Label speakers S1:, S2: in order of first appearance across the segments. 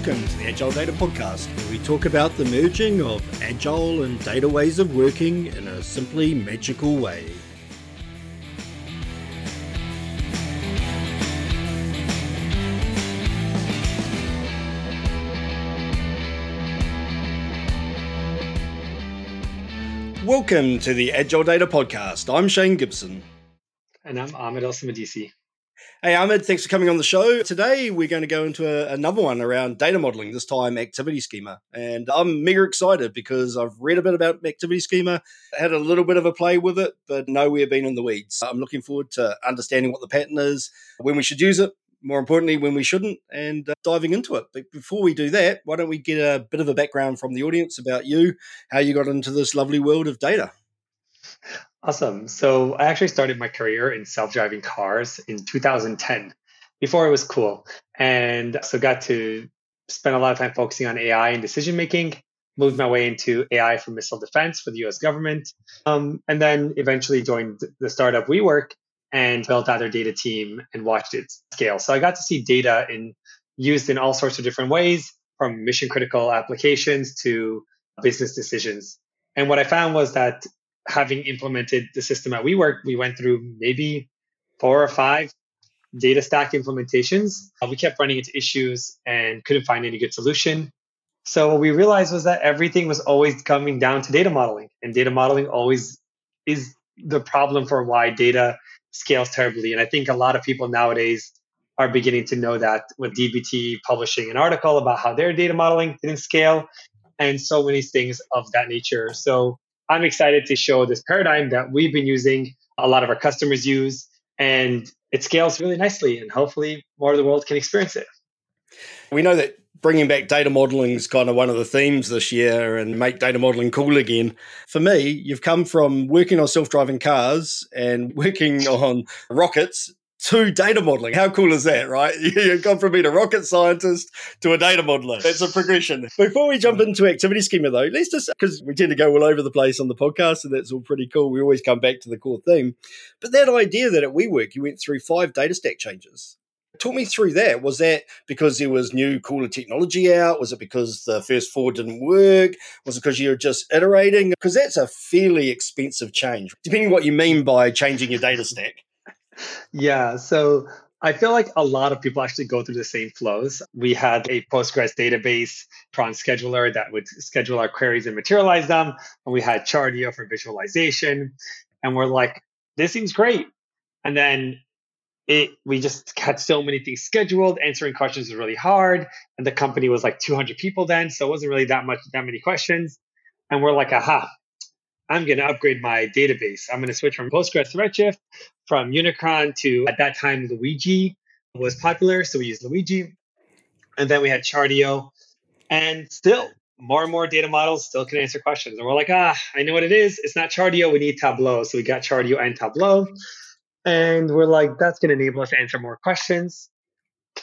S1: Welcome to the Agile Data Podcast, where we talk about the merging of agile and data ways of working in a simply magical way. Welcome to the Agile Data Podcast. I'm Shane Gibson.
S2: And I'm Ahmed Elsamadisi.
S1: Hey, Ahmed, thanks for coming on the show. Today, we're going to go into a, another one around data modeling, this time activity schema. And I'm mega excited because I've read a bit about activity schema, had a little bit of a play with it, but nowhere been in the weeds. I'm looking forward to understanding what the pattern is, when we should use it, more importantly, when we shouldn't, and uh, diving into it. But before we do that, why don't we get a bit of a background from the audience about you, how you got into this lovely world of data?
S2: Awesome. So I actually started my career in self-driving cars in 2010, before it was cool, and so got to spend a lot of time focusing on AI and decision making. Moved my way into AI for missile defense for the U.S. government, um, and then eventually joined the startup WeWork and built out their data team and watched it scale. So I got to see data in used in all sorts of different ways, from mission critical applications to business decisions. And what I found was that having implemented the system at WeWork, we went through maybe four or five data stack implementations. Uh, we kept running into issues and couldn't find any good solution. So what we realized was that everything was always coming down to data modeling, and data modeling always is the problem for why data scales terribly. And I think a lot of people nowadays are beginning to know that with DBT publishing an article about how their data modeling didn't scale and so many things of that nature. So I'm excited to show this paradigm that we've been using, a lot of our customers use, and it scales really nicely. And hopefully, more of the world can experience it.
S1: We know that bringing back data modeling is kind of one of the themes this year and make data modeling cool again. For me, you've come from working on self driving cars and working on rockets to data modeling. How cool is that, right? You've gone from being a rocket scientist to a data modeler. That's a progression. Before we jump into activity schema, though, let's just, because we tend to go all over the place on the podcast, and that's all pretty cool. We always come back to the core theme. But that idea that at WeWork, you went through five data stack changes. Talk me through that. Was that because there was new, cooler technology out? Was it because the first four didn't work? Was it because you were just iterating? Because that's a fairly expensive change, depending what you mean by changing your data stack
S2: yeah. So I feel like a lot of people actually go through the same flows. We had a Postgres database, Cron scheduler that would schedule our queries and materialize them. And we had Chartio for visualization. And we're like, this seems great. And then it we just had so many things scheduled. Answering questions was really hard. And the company was like 200 people then. So it wasn't really that much, that many questions. And we're like, aha, I'm going to upgrade my database. I'm going to switch from Postgres to Redshift, from Unicron to, at that time, Luigi was popular. So we used Luigi. And then we had Chartio. And still, more and more data models still can answer questions. And we're like, ah, I know what it is. It's not Chartio. We need Tableau. So we got Chartio and Tableau. And we're like, that's going to enable us to answer more questions.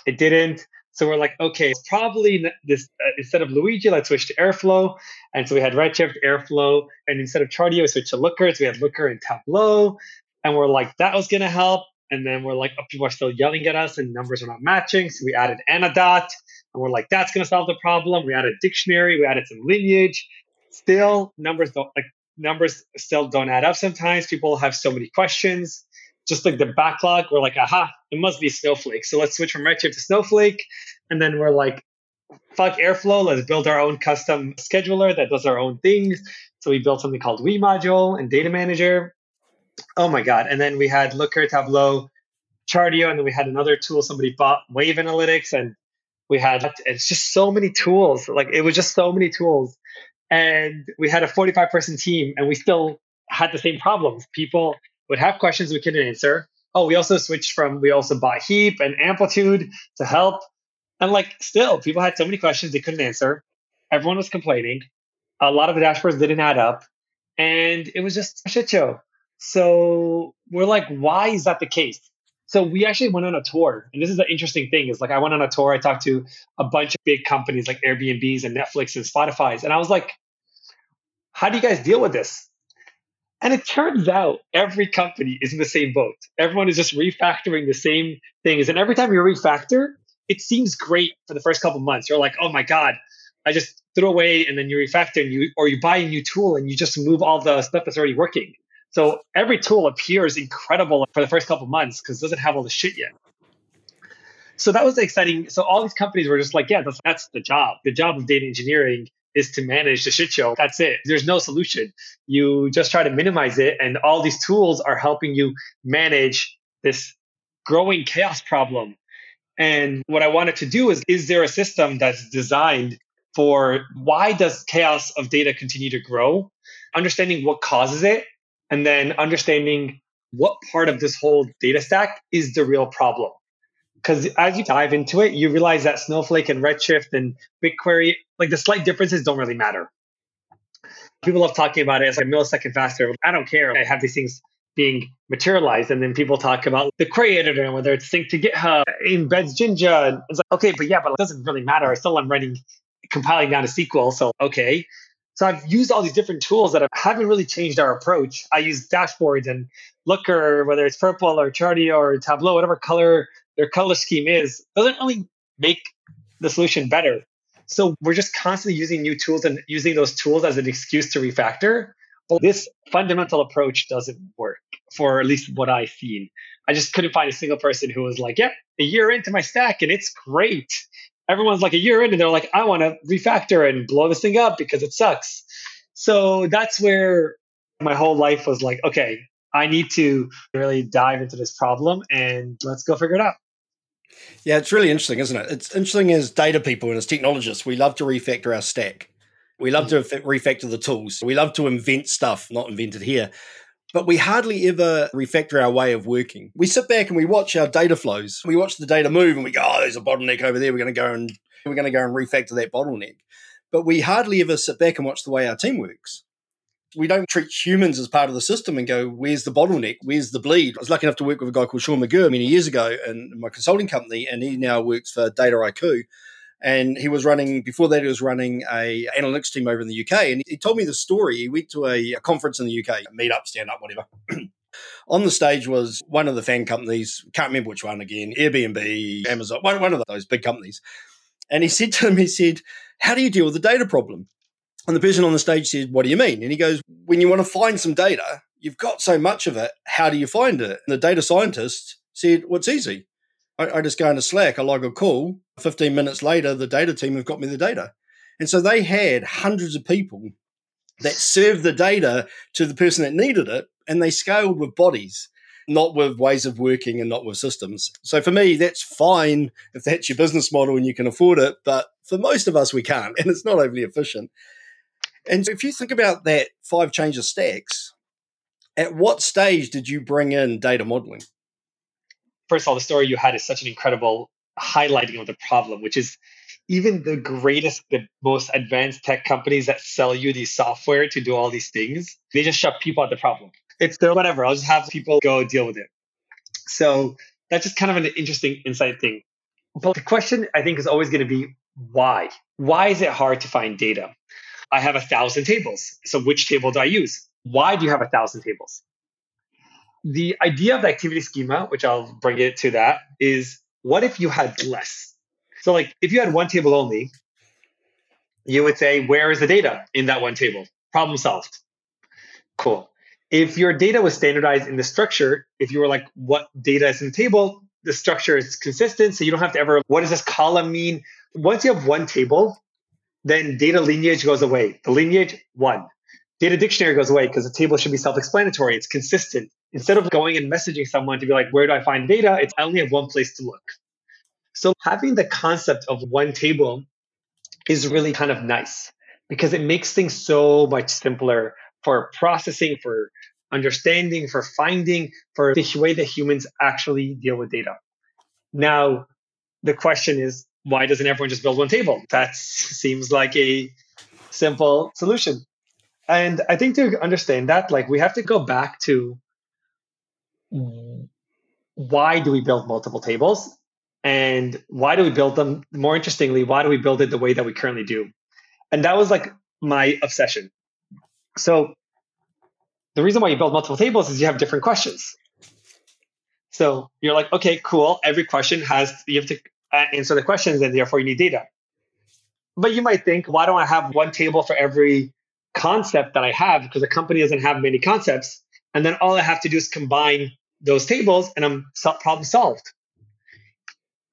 S2: It didn't. So we're like, okay, it's probably this uh, instead of Luigi, let's switch to Airflow. And so we had Redshift, Airflow, and instead of Chartio, we switched to Looker. So we had Looker and Tableau. And we're like, that was to help. And then we're like, oh, people are still yelling at us and numbers are not matching. So we added Anodot. And we're like, that's to solve the problem. We added dictionary. We added some lineage. Still, numbers don't like numbers still don't add up sometimes. People have so many questions just like the backlog, we're like, aha, it must be Snowflake. So let's switch from Redshift to Snowflake. And then we're like, fuck Airflow, let's build our own custom scheduler that does our own things. So we built something called WeModule and Data Manager. Oh my God. And then we had Looker, Tableau, Chartio, and then we had another tool somebody bought, Wave Analytics. And we had, it's just so many tools. Like it was just so many tools. And we had a 45 person team and we still had the same problems. People would have questions we couldn't answer. Oh, we also switched from, we also bought Heap and Amplitude to help. And like, still, people had so many questions they couldn't answer. Everyone was complaining. A lot of the dashboards didn't add up. And it was just a shit show. So we're like, why is that the case? So we actually went on a tour, and this is the interesting thing is like I went on a tour. I talked to a bunch of big companies like Airbnbs and Netflix and Spotify's, and I was like, "How do you guys deal with this?" And it turns out every company is in the same boat. Everyone is just refactoring the same things. And every time you refactor, it seems great for the first couple months. You're like, oh my God, I just threw away and then you refactor and you or you buy a new tool and you just move all the stuff that's already working. So every tool appears incredible for the first couple months because it doesn't have all the shit yet. So that was exciting. So all these companies were just like, yeah, that's, that's the job. The job of data engineering is to manage the shit show. That's it. There's no solution. You just try to minimize it. And all these tools are helping you manage this growing chaos problem. And what I wanted to do is, is there a system that's designed for why does chaos of data continue to grow? Understanding what causes it, and then understanding what part of this whole data stack is the real problem. Because as you dive into it, you realize that Snowflake and Redshift and BigQuery, like the slight differences don't really matter. People love talking about it as a millisecond faster. I don't care. I have these things being materialized. And then people talk about the query editor and whether it's synced to GitHub, embeds Jinja. And it's like, okay, but yeah, but it doesn't really matter. I still am writing, compiling down to SQL. So, okay. So I've used all these different tools that haven't really changed our approach. I use dashboards and Looker, whether it's purple or Chartio or Tableau, whatever color their color scheme is, doesn't really make the solution better. So we're just constantly using new tools and using those tools as an excuse to refactor. But this fundamental approach doesn't work for at least what I've seen. I just couldn't find a single person who was like, yep, a year into my stack and it's great. Everyone's like a year in and they're like, I want to refactor and blow this thing up because it sucks. So that's where my whole life was like, okay, I need to really dive into this problem and let's go figure it out.
S1: Yeah, it's really interesting, isn't it? It's interesting as data people and as technologists, we love to refactor our stack. We love hmm. to refactor the tools. We love to invent stuff, not invented here, but we hardly ever refactor our way of working. We sit back and we watch our data flows. We watch the data move and we go, oh, there's a bottleneck over there. We're going to go and we're going to go and refactor that bottleneck. But we hardly ever sit back and watch the way our team works we don't treat humans as part of the system and go, where's the bottleneck? Where's the bleed? I was lucky enough to work with a guy called Sean McGurr many years ago in my consulting company, and he now works for Dataiku. And he was running, before that, he was running a analytics team over in the UK. And he told me the story. He went to a, a conference in the UK, meet up, stand up, whatever. On the stage was one of the FAANG companies, can't remember which one again, Airbnb, Amazon, one, one of those big companies. And he said to them, he said, How do you deal with the data problem? And the person on the stage said, What do you mean? And he goes, When you want to find some data, you've got so much of it. How do you find it? And the data scientist said, What's easy? I, I just go into Slack, I log a call. 15 minutes later, the data team have got me the data. And so they had hundreds of people that served the data to the person that needed it, and they scaled with bodies, not with ways of working and not with systems. So for me, that's fine if that's your business model and you can afford it. But for most of us, we can't, and it's not overly efficient. And so if you think about that five changes stacks, at what stage did you bring in data modeling?
S2: First of all, the story you had is such an incredible highlighting of the problem, which is even the greatest, the most advanced tech companies that sell you these software to do all these things, they just shut people at the problem. It's the whatever. I'll just have people go deal with it. So that's just kind of an interesting insight thing. But the question I think is always going to be why? Why is it hard to find data? I have a thousand tables. So which table do I use? Why do you have a thousand tables? The idea of the activity schema, which I'll bring it to that, is what if you had less? So, like, if you had one table only, you would say, where is the data in that one table? Problem solved. Cool. If your data was standardized in the structure, if you were like, what data is in the table, the structure is consistent. So you don't have to ever, what does this column mean? Once you have one table, then data lineage goes away. The lineage, one. Data dictionary goes away because the table should be self explanatory. It's consistent. Instead of going and messaging someone to be like, where do I find data? It's I only have one place to look. So having the concept of one table is really kind of nice because it makes things so much simpler for processing, for understanding, for finding, for the way that humans actually deal with data. Now, the question is why doesn't everyone just build one table? That seems like a simple solution. And I think to understand that, like we have to go back to why do we build multiple tables? And why do we build them? More interestingly, why do we build it the way that we currently do? And that was like my obsession. So the reason why you build multiple tables is you have different questions. So you're like, okay, cool. Every question has, you have to answer the questions, and therefore you need data. But you might think, why don't I have one table for every concept that I have? Because the company doesn't have many concepts. And then all I have to do is combine those tables and I'm problem solved.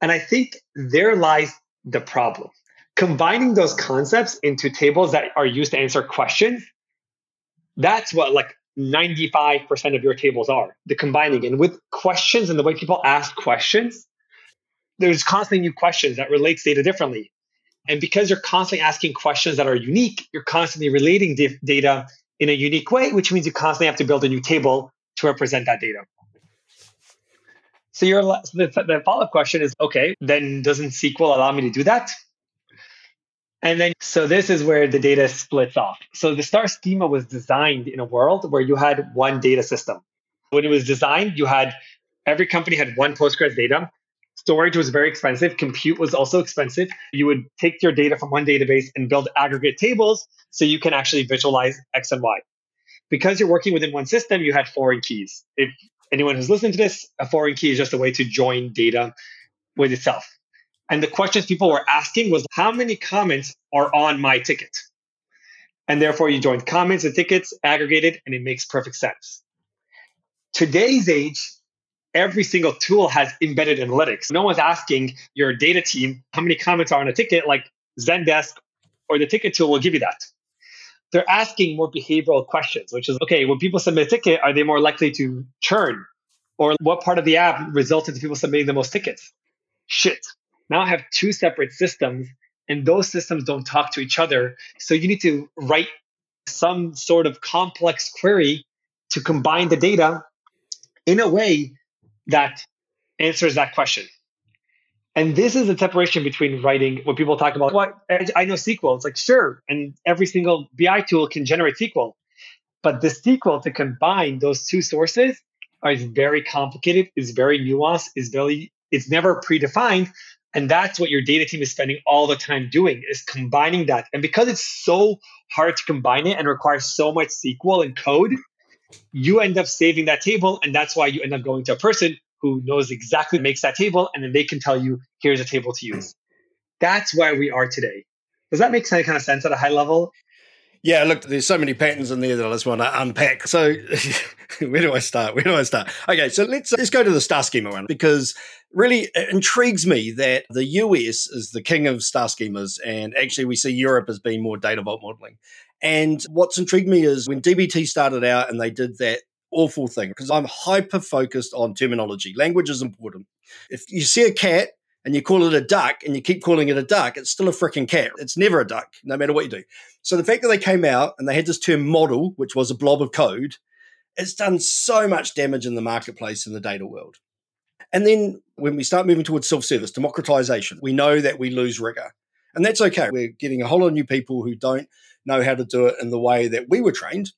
S2: And I think there lies the problem. Combining those concepts into tables that are used to answer questions, that's what like 95% of your tables are the combining. And with questions and the way people ask questions, there's constantly new questions that relates data differently. And because you're constantly asking questions that are unique, you're constantly relating data in a unique way, which means you constantly have to build a new table to represent that data. So your the, the follow-up question is, okay, then doesn't SQL allow me to do that? And then, so this is where the data splits off. So the star schema was designed in a world where you had one data system. When it was designed, you had every company had one Postgres data. Storage was very expensive. Compute was also expensive. You would take your data from one database and build aggregate tables so you can actually visualize X and Y. Because you're working within one system, you had foreign keys. If anyone who's listening to this, a foreign key is just a way to join data with itself. And the questions people were asking was how many comments are on my ticket? And therefore, you join comments and tickets, aggregated, and it makes perfect sense. Today's age, every single tool has embedded analytics. No one's asking your data team how many comments are on a ticket, like Zendesk or the ticket tool will give you that. They're asking more behavioral questions, which is okay, when people submit a ticket, are they more likely to churn? Or what part of the app resulted in people submitting the most tickets? Shit. Now I have two separate systems and those systems don't talk to each other. So you need to write some sort of complex query to combine the data in a way that answers that question. And this is the separation between writing when people talk about I know SQL. It's like sure, and every single BI tool can generate SQL, but the SQL to combine those two sources is very complicated, is very nuanced, is very it's never predefined. And that's what your data team is spending all the time doing is combining that. And because it's so hard to combine it and requires so much SQL and code, you end up saving that table. And that's why you end up going to a person who knows exactly makes that table. And then they can tell you, here's a table to use. That's where we are today. Does that make any kind of sense at a high level?
S1: Yeah, look, there's so many patterns in there that I just want to unpack. So, where do I start? Where do I start? Okay, so let's let's go to the star schema one because really it intrigues me that the US is the king of star schemas, and actually we see Europe as being more data vault modeling. And what's intrigued me is when DBT started out and they did that awful thing because I'm hyper focused on terminology. Language is important. If you see a cat and you call it a duck and you keep calling it a duck, it's still a freaking cat. It's never a duck, no matter what you do. So the fact that they came out and they had this term model, which was a blob of code, it's done so much damage in the marketplace in the data world. And then when we start moving towards self service, democratization, we know that we lose rigor. And that's okay. We're getting a whole lot of new people who don't know how to do it in the way that we were trained.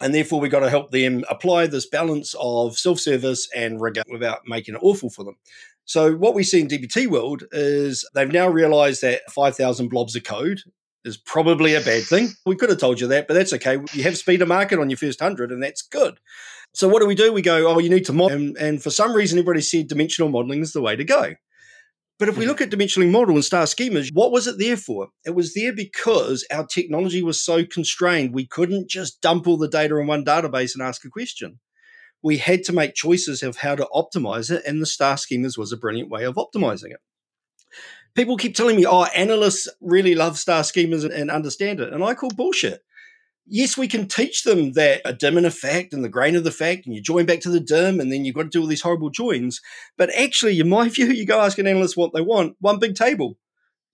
S1: And therefore, we've got to help them apply this balance of self service and rigor without making it awful for them. So, what we see in DBT world is they've now realized that 5,000 blobs of code is probably a bad thing. We could have told you that, but that's okay. You have speed of market on your first 100, and that's good. So, what do we do? We go, oh, you need to model. And, and for some reason, everybody said dimensional modeling is the way to go. But if we look at dimensionally model and star schemas, what was it there for? It was there because our technology was so constrained, we couldn't just dump all the data in one database and ask a question. We had to make choices of how to optimize it, and the star schemas was a brilliant way of optimizing it. People keep telling me, oh, analysts really love star schemas and understand it. And I call bullshit yes, we can teach them that a dim and a fact and the grain of the fact, and you join back to the dim, and then you've got to do all these horrible joins. But actually, in my view, you go ask an analyst what they want one big table.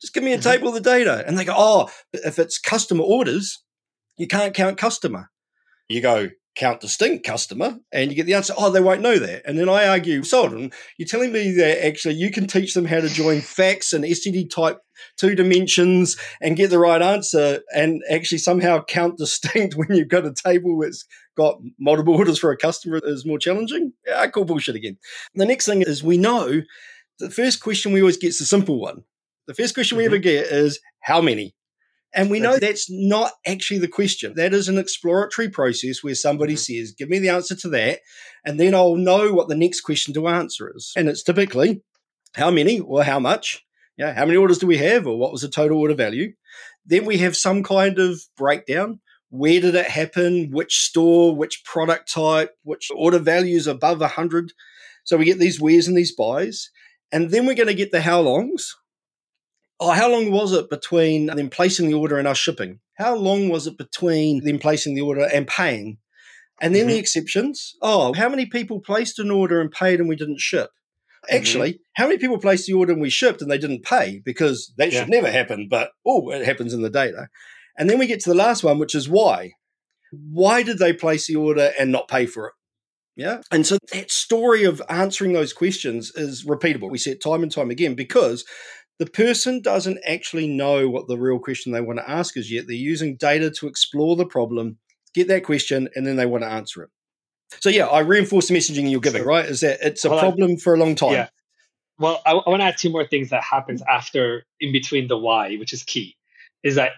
S1: Just give me a mm-hmm. table of the data. And they go, oh, if it's customer orders, you can't count customer. You go, count distinct customer and you get the answer oh they won't know that. And then i argue Sullivan, you're telling me that actually you can teach them how to join facts and SCD type two dimensions and get the right answer and actually somehow count distinct when you've got a table that's got multiple orders for a customer is more challenging? Yeah, i call bullshit again. The next thing is we know the first question we always get is a simple one. The first question mm-hmm. we ever get is how many and we know that's not actually the question. That is an exploratory process where somebody mm-hmm. says, Give me the answer to that. And then I'll know what the next question to answer is. And it's typically, how many or how much? Yeah, how many orders do we have, or what was the total order value? Then we have some kind of breakdown. Where did it happen? Which store? Which product type? Which order values above 100? So we get these wheres and these buys. And then we're going to get the how longs. Oh, how long was it between them placing the order and us shipping? How long was it between them placing the order and paying? And then mm-hmm. the exceptions. Oh, how many people placed an order and paid and we didn't ship? Mm-hmm. Actually, mm-hmm. how many people placed the order and we shipped and they didn't pay? Because that yeah. should never happen, but oh, it happens in the data. And then we get to the last one, which is why. Why did they place the order and not pay for it? Yeah. And so that story of answering those questions is repeatable. We see it time and time again because the person doesn't actually know what the real question they want to ask is yet. They're using data to explore the problem, get that question, and then they want to answer it. So yeah, I reinforce the messaging you're giving, right? Is that it's a well, problem I, for a long time. Yeah.
S2: Well, I, I want to add two more things that happens after in between the why, which is key. Is that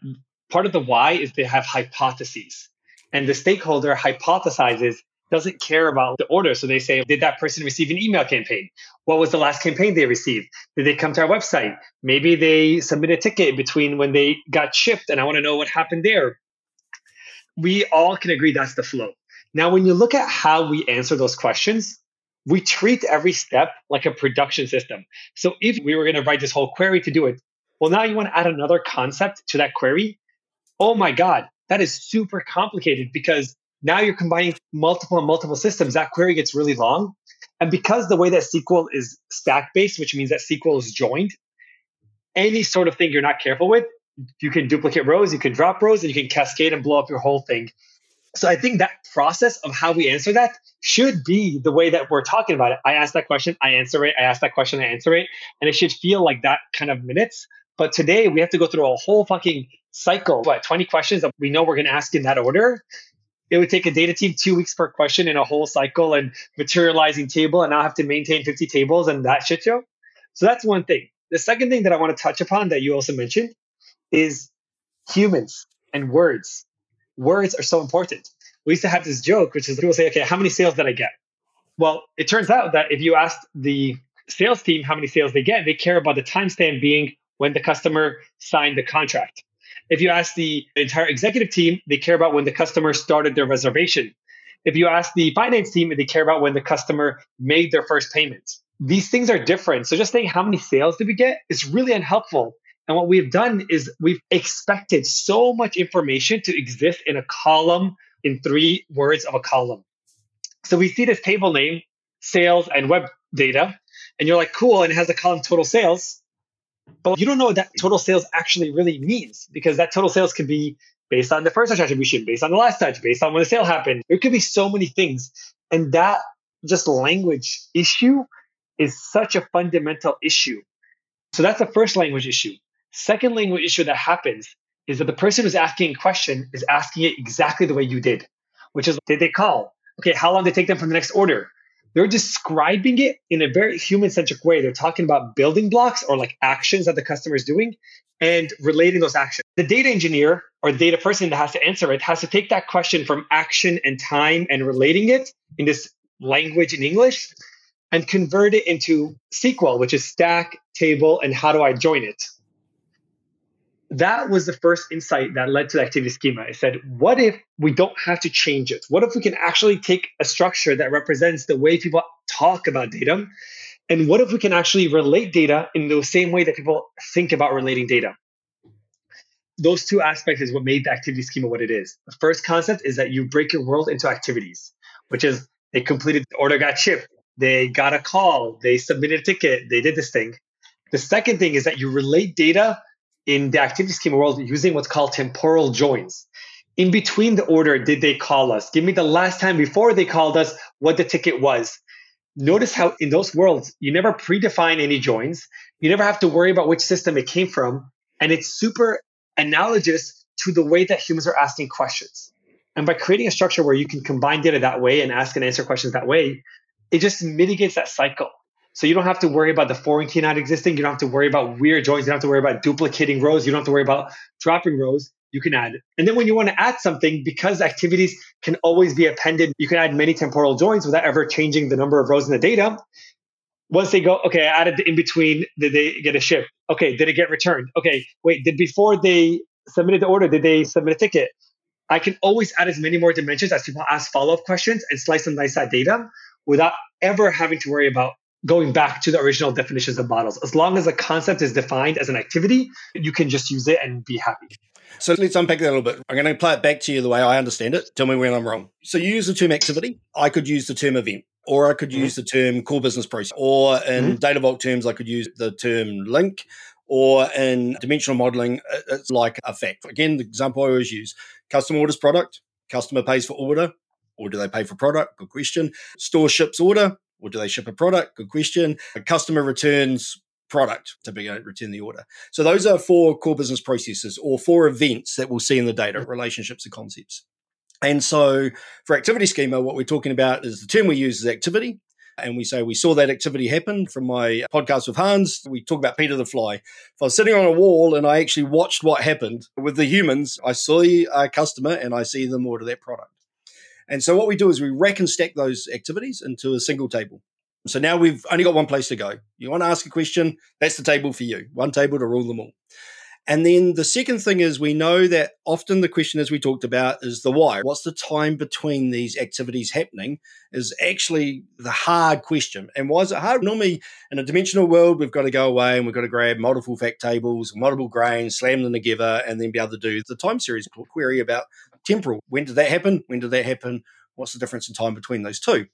S2: part of the why is they have hypotheses. And the stakeholder hypothesizes doesn't care about the order. So they say, did that person receive an email campaign? What was the last campaign they received? Did they come to our website? Maybe they submit a ticket between when they got shipped and I want to know what happened there. We all can agree that's the flow. Now, when you look at how we answer those questions, we treat every step like a production system. So if we were going to write this whole query to do it, well, now you want to add another concept to that query. Oh my God, that is super complicated because now you're combining multiple and multiple systems. That query gets really long. And because the way that SQL is stack based, which means that SQL is joined, any sort of thing you're not careful with, you can duplicate rows, you can drop rows, and you can cascade and blow up your whole thing. So I think that process of how we answer that should be the way that we're talking about it. I ask that question, I answer it. I ask that question, I answer it. And it should feel like that kind of minutes. But today we have to go through a whole fucking cycle, what, 20 questions that we know we're going to ask in that order it would take a data team two weeks per question in a whole cycle and materializing table and now have to maintain 50 tables and that shit show. So that's one thing. The second thing that I want to touch upon that you also mentioned is humans and words. Words are so important. We used to have this joke, which is people say, okay, how many sales did I get? Well, it turns out that if you asked the sales team how many sales they get, they care about the timestamp being when the customer signed the contract. If you ask the entire executive team, they care about when the customer started their reservation. If you ask the finance team, they care about when the customer made their first payment. These things are different. So just saying how many sales did we get is really unhelpful. And what we've done is we've expected so much information to exist in a column in three words of a column. So we see this table name, sales and web data, and you're like, cool, and it has a column total sales. But you don't know what that total sales actually really means because that total sales could be based on the first touch attribution, based on the last touch, based on when the sale happened. There could be so many things. And that just language issue is such a fundamental issue. So that's the first language issue. Second language issue that happens is that the person who's asking a question is asking it exactly the way you did, which is did they call? Okay, how long did it take them from the next order? They're describing it in a very human centric way. They're talking about building blocks or like actions that the customer is doing and relating those actions. The data engineer or the data person that has to answer it has to take that question from action and time and relating it in this language in English and convert it into SQL, which is stack, table, and how do I join it? That was the first insight that led to the activity schema. I said, what if we don't have to change it? What if we can actually take a structure that represents the way people talk about data? And what if we can actually relate data in the same way that people think about relating data? Those two aspects is what made the activity schema what it is. The first concept is that you break your world into activities, which is they completed the order got shipped, they got a call, they submitted a ticket, they did this thing. The second thing is that you relate data in the activity schema world using what's called temporal joins. In between the order, did they call us? Give me the last time before they called us what the ticket was. Notice how in those worlds, you never predefine any joins. You never have to worry about which system it came from. And it's super analogous to the way that humans are asking questions. And by creating a structure where you can combine data that way and ask and answer questions that way, it just mitigates that cycle. So you don't have to worry about the foreign key not existing. You don't have to worry about weird joins. You don't have to worry about duplicating rows. You don't have to worry about dropping rows. You can add. And then when you want to add something, because activities can always be appended, you can add many temporal joins without ever changing the number of rows in the data. once they go, okay, I added the in between, did they get a ship? Okay, did it get returned? Okay, wait, did before they submitted the order, did they submit a ticket? I can always add as many more dimensions as people ask follow up questions and slice and dice that data without ever having to worry about going back to the original definitions of models. As long as a concept is defined as an activity, you can just use it and be happy.
S1: So let's unpack that a little bit. I'm going to play it back to you the way I understand it. Tell me when I'm wrong. So you use the term activity. I could use the term event, or I could mm-hmm. use the term core business process, or in mm-hmm. Data Vault terms, I could use the term link, or in dimensional modeling, it's like a fact. Again, the example I always use customer orders product, customer pays for order, or do they pay for product? Good question. Store ships order, or do they ship a product? Good question. A customer returns product to be able to return the order. So those are four core business processes or four events that we'll see in the data, relationships and concepts. And so for activity schema, what we're talking about is the term we use is activity. And we say we saw that activity happen from my podcast with Hans. We talk about Peter the Fly. If I was sitting on a wall and I actually watched what happened with the humans, I saw a customer and I see them order that product. And so what we do is we rack and stack those activities into a single table. So now we've only got one place to go. You want to ask a question, that's the table for you. One table to rule them all. And then the second thing is we know that often the question, as we talked about, is the why. What's the time between these activities happening is actually the hard question. And why is it hard? Normally, in a dimensional world, we've got to go away and we've got to grab multiple fact tables, multiple grains, slam them together, and then be able to do the time series query about temporal. When did that happen? When did that happen? What's the difference in time between those two?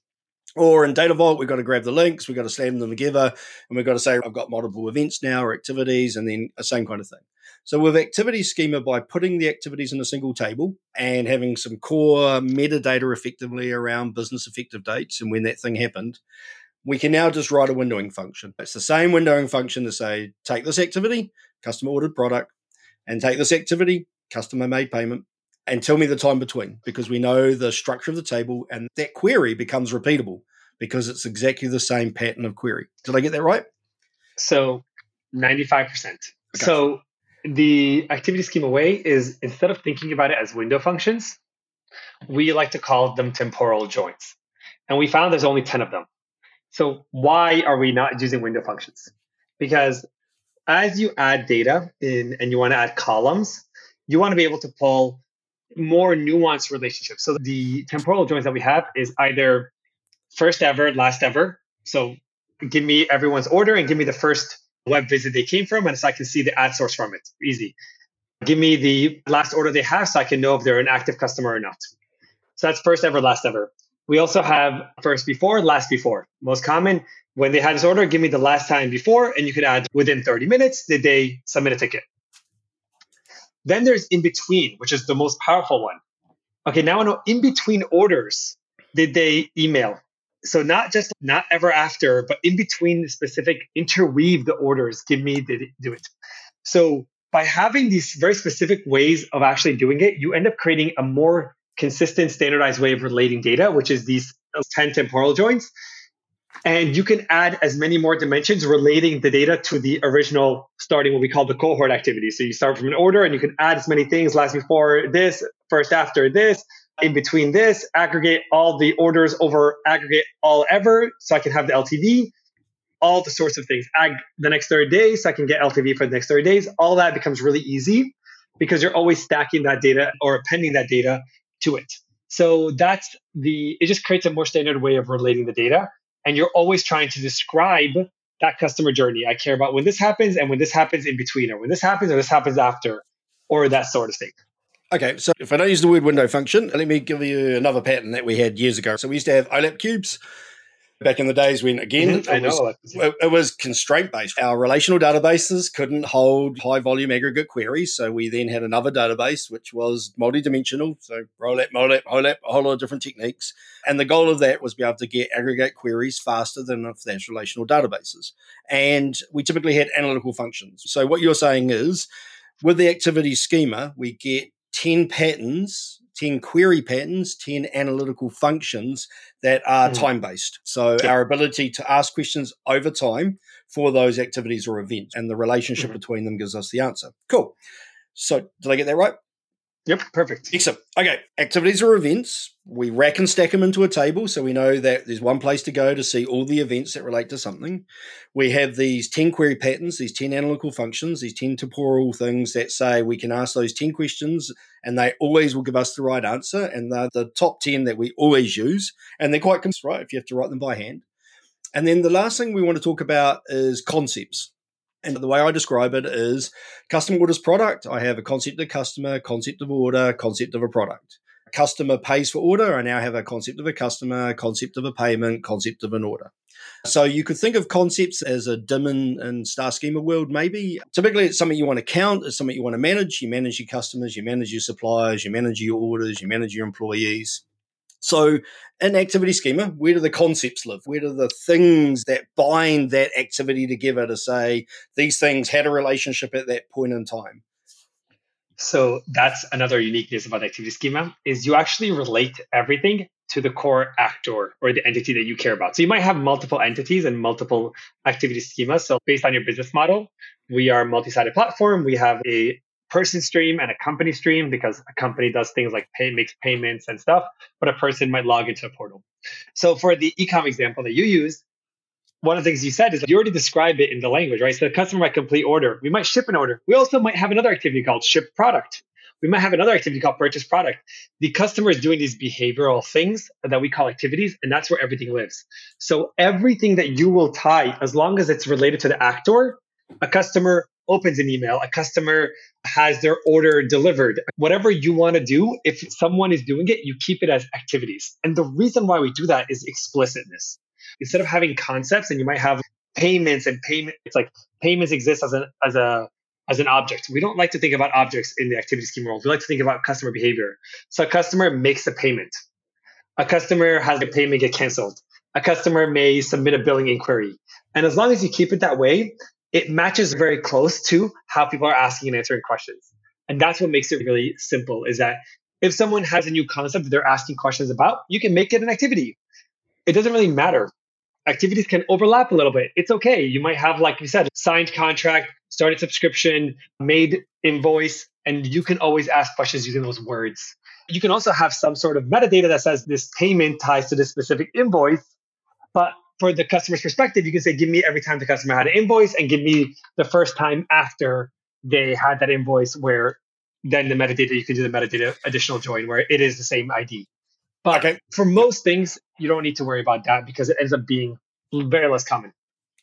S1: Or in Data Vault, we've got to grab the links, we've got to slam them together, and we've got to say, I've got multiple events now or activities, and then the same kind of thing. So with activity schema, by putting the activities in a single table and having some core metadata effectively around business effective dates and when that thing happened, we can now just write a windowing function. It's the same windowing function to say, take this activity, customer ordered product, and take this activity, customer made payment, and tell me the time between because we know the structure of the table and that query becomes repeatable because it's exactly the same pattern of query. Did I get that right?
S2: So 95%. Okay. So the activity schema way is instead of thinking about it as window functions, we like to call them temporal joins. And we found there's only 10 of them. So why are we not using window functions? Because as you add data in and you want to add columns, you want to be able to pull more nuanced relationships. So the temporal joins that we have is either first ever, last ever. So give me everyone's order and give me the first web visit they came from, and so I can see the ad source from it. Easy. Give me the last order they have so I can know if they're an active customer or not. So that's first ever, last ever. We also have first before, last before. Most common, when they had this order, give me the last time before, and you could add within 30 minutes, did they submit a ticket? Then there's in between, which is the most powerful one. Okay, now I know in between orders, did they email? So not just not ever after, but in between the specific interweave the orders, give me the do it. So by having these very specific ways of actually doing it, you end up creating a more consistent, standardized way of relating data, which is these uh, 10 temporal joins. And you can add as many more dimensions relating the data to the original starting what we call the cohort activity. So you start from an order and you can add as many things last before this, first after this, in between this, aggregate all the orders over aggregate all ever so I can have the LTV, all the sorts of things. The next 30 days so I can get LTV for the next 30 days. All that becomes really easy because you're always stacking that data or appending that data to it. So that's the, it just creates a more standard way of relating the data and you're always trying to describe that customer journey. I care about when this happens and when this happens in between, or when this happens or this happens after, or that sort of thing.
S1: Okay, so if I don't use the word window function, let me give you another pattern that we had years ago. So we used to have OLAP cubes back in the days when again mm-hmm, it, was, it, was constraint based our relational databases couldn't hold high volume aggregate queries so we then had another database which was multi-dimensional so rolap molap holap a whole lot of different techniques. And the goal of that was be able to get aggregate queries faster than if there's relational databases. And we typically had analytical functions. So what you're saying is with the activity schema we get 10 patterns 10 query patterns, 10 analytical functions that are mm. time based. So, yeah. our ability to ask questions over time for those activities or events, and the relationship mm. between them gives us the answer. Cool. So, did I get that right?
S2: Yep, perfect.
S1: Excellent. Okay, activities or events. We rack and stack them into a table so we know that there's one place to go to see all the events that relate to something. We have these 10 query patterns, these 10 analytical functions, these 10 temporal things that say we can ask those 10 questions and they always will give us the right answer. And they're the top 10 that we always use. And they're quite right if you have to write them by hand. And then the last thing we want to talk about is concepts. And the way I describe it is customer orders product. I have a concept of customer, concept of order, concept of a product. Customer pays for order. I now have a concept of a customer, concept of a payment, concept of an order. So you could think of concepts as a dim and, and star schema world, maybe. Typically, it's something you want to count, it's something you want to manage. You manage your customers, you manage your suppliers, you manage your orders, you manage your employees. So, in activity schema, where do the concepts live? Where do the things that bind that activity together to say these things had a relationship at that point in time?
S2: So that's another uniqueness about activity schema is you actually relate everything to the core actor or the entity that you care about. So you might have multiple entities and multiple activity schemas. So based on your business model, we are a multi-sided platform. We have a person stream and a company stream because a company does things like pay makes payments and stuff, but a person might log into a portal. So for the ecom example that you used, one of the things you said is you already described it in the language, right? So the customer might complete order. We might ship an order. We also might have another activity called ship product. We might have another activity called purchase product. The customer is doing these behavioral things that we call activities, and that's where everything lives. So everything that you will tie, as long as it's related to the actor, a customer opens an email, a customer has their order delivered. Whatever you want to do, if someone is doing it, you keep it as activities. And the reason why we do that is explicitness. Instead of having concepts and you might have payments and payment, it's like payments exist as an, as a as an object. We don't like to think about objects in the activity schema world. We like to think about customer behavior. So a customer makes a payment. A customer has a payment get canceled. A customer may submit a billing inquiry. And as long as you keep it that way, it matches very close to how people are asking and answering questions. And that's what makes it really simple is that if someone has a new concept they're asking questions about, you can make it an activity. It doesn't really matter. Activities can overlap a little bit. It's okay. You might have, like you said, signed contract, started subscription, made invoice, and you can always ask questions using those words. You can also have some sort of metadata that says this payment ties to this specific invoice, but for the customer's perspective, you can say, give me every time the customer had an invoice and give me the first time after they had that invoice where then the metadata, you can do the metadata additional join where it is the same ID. But okay. for most things, you don't need to worry about that because it ends up being very less common.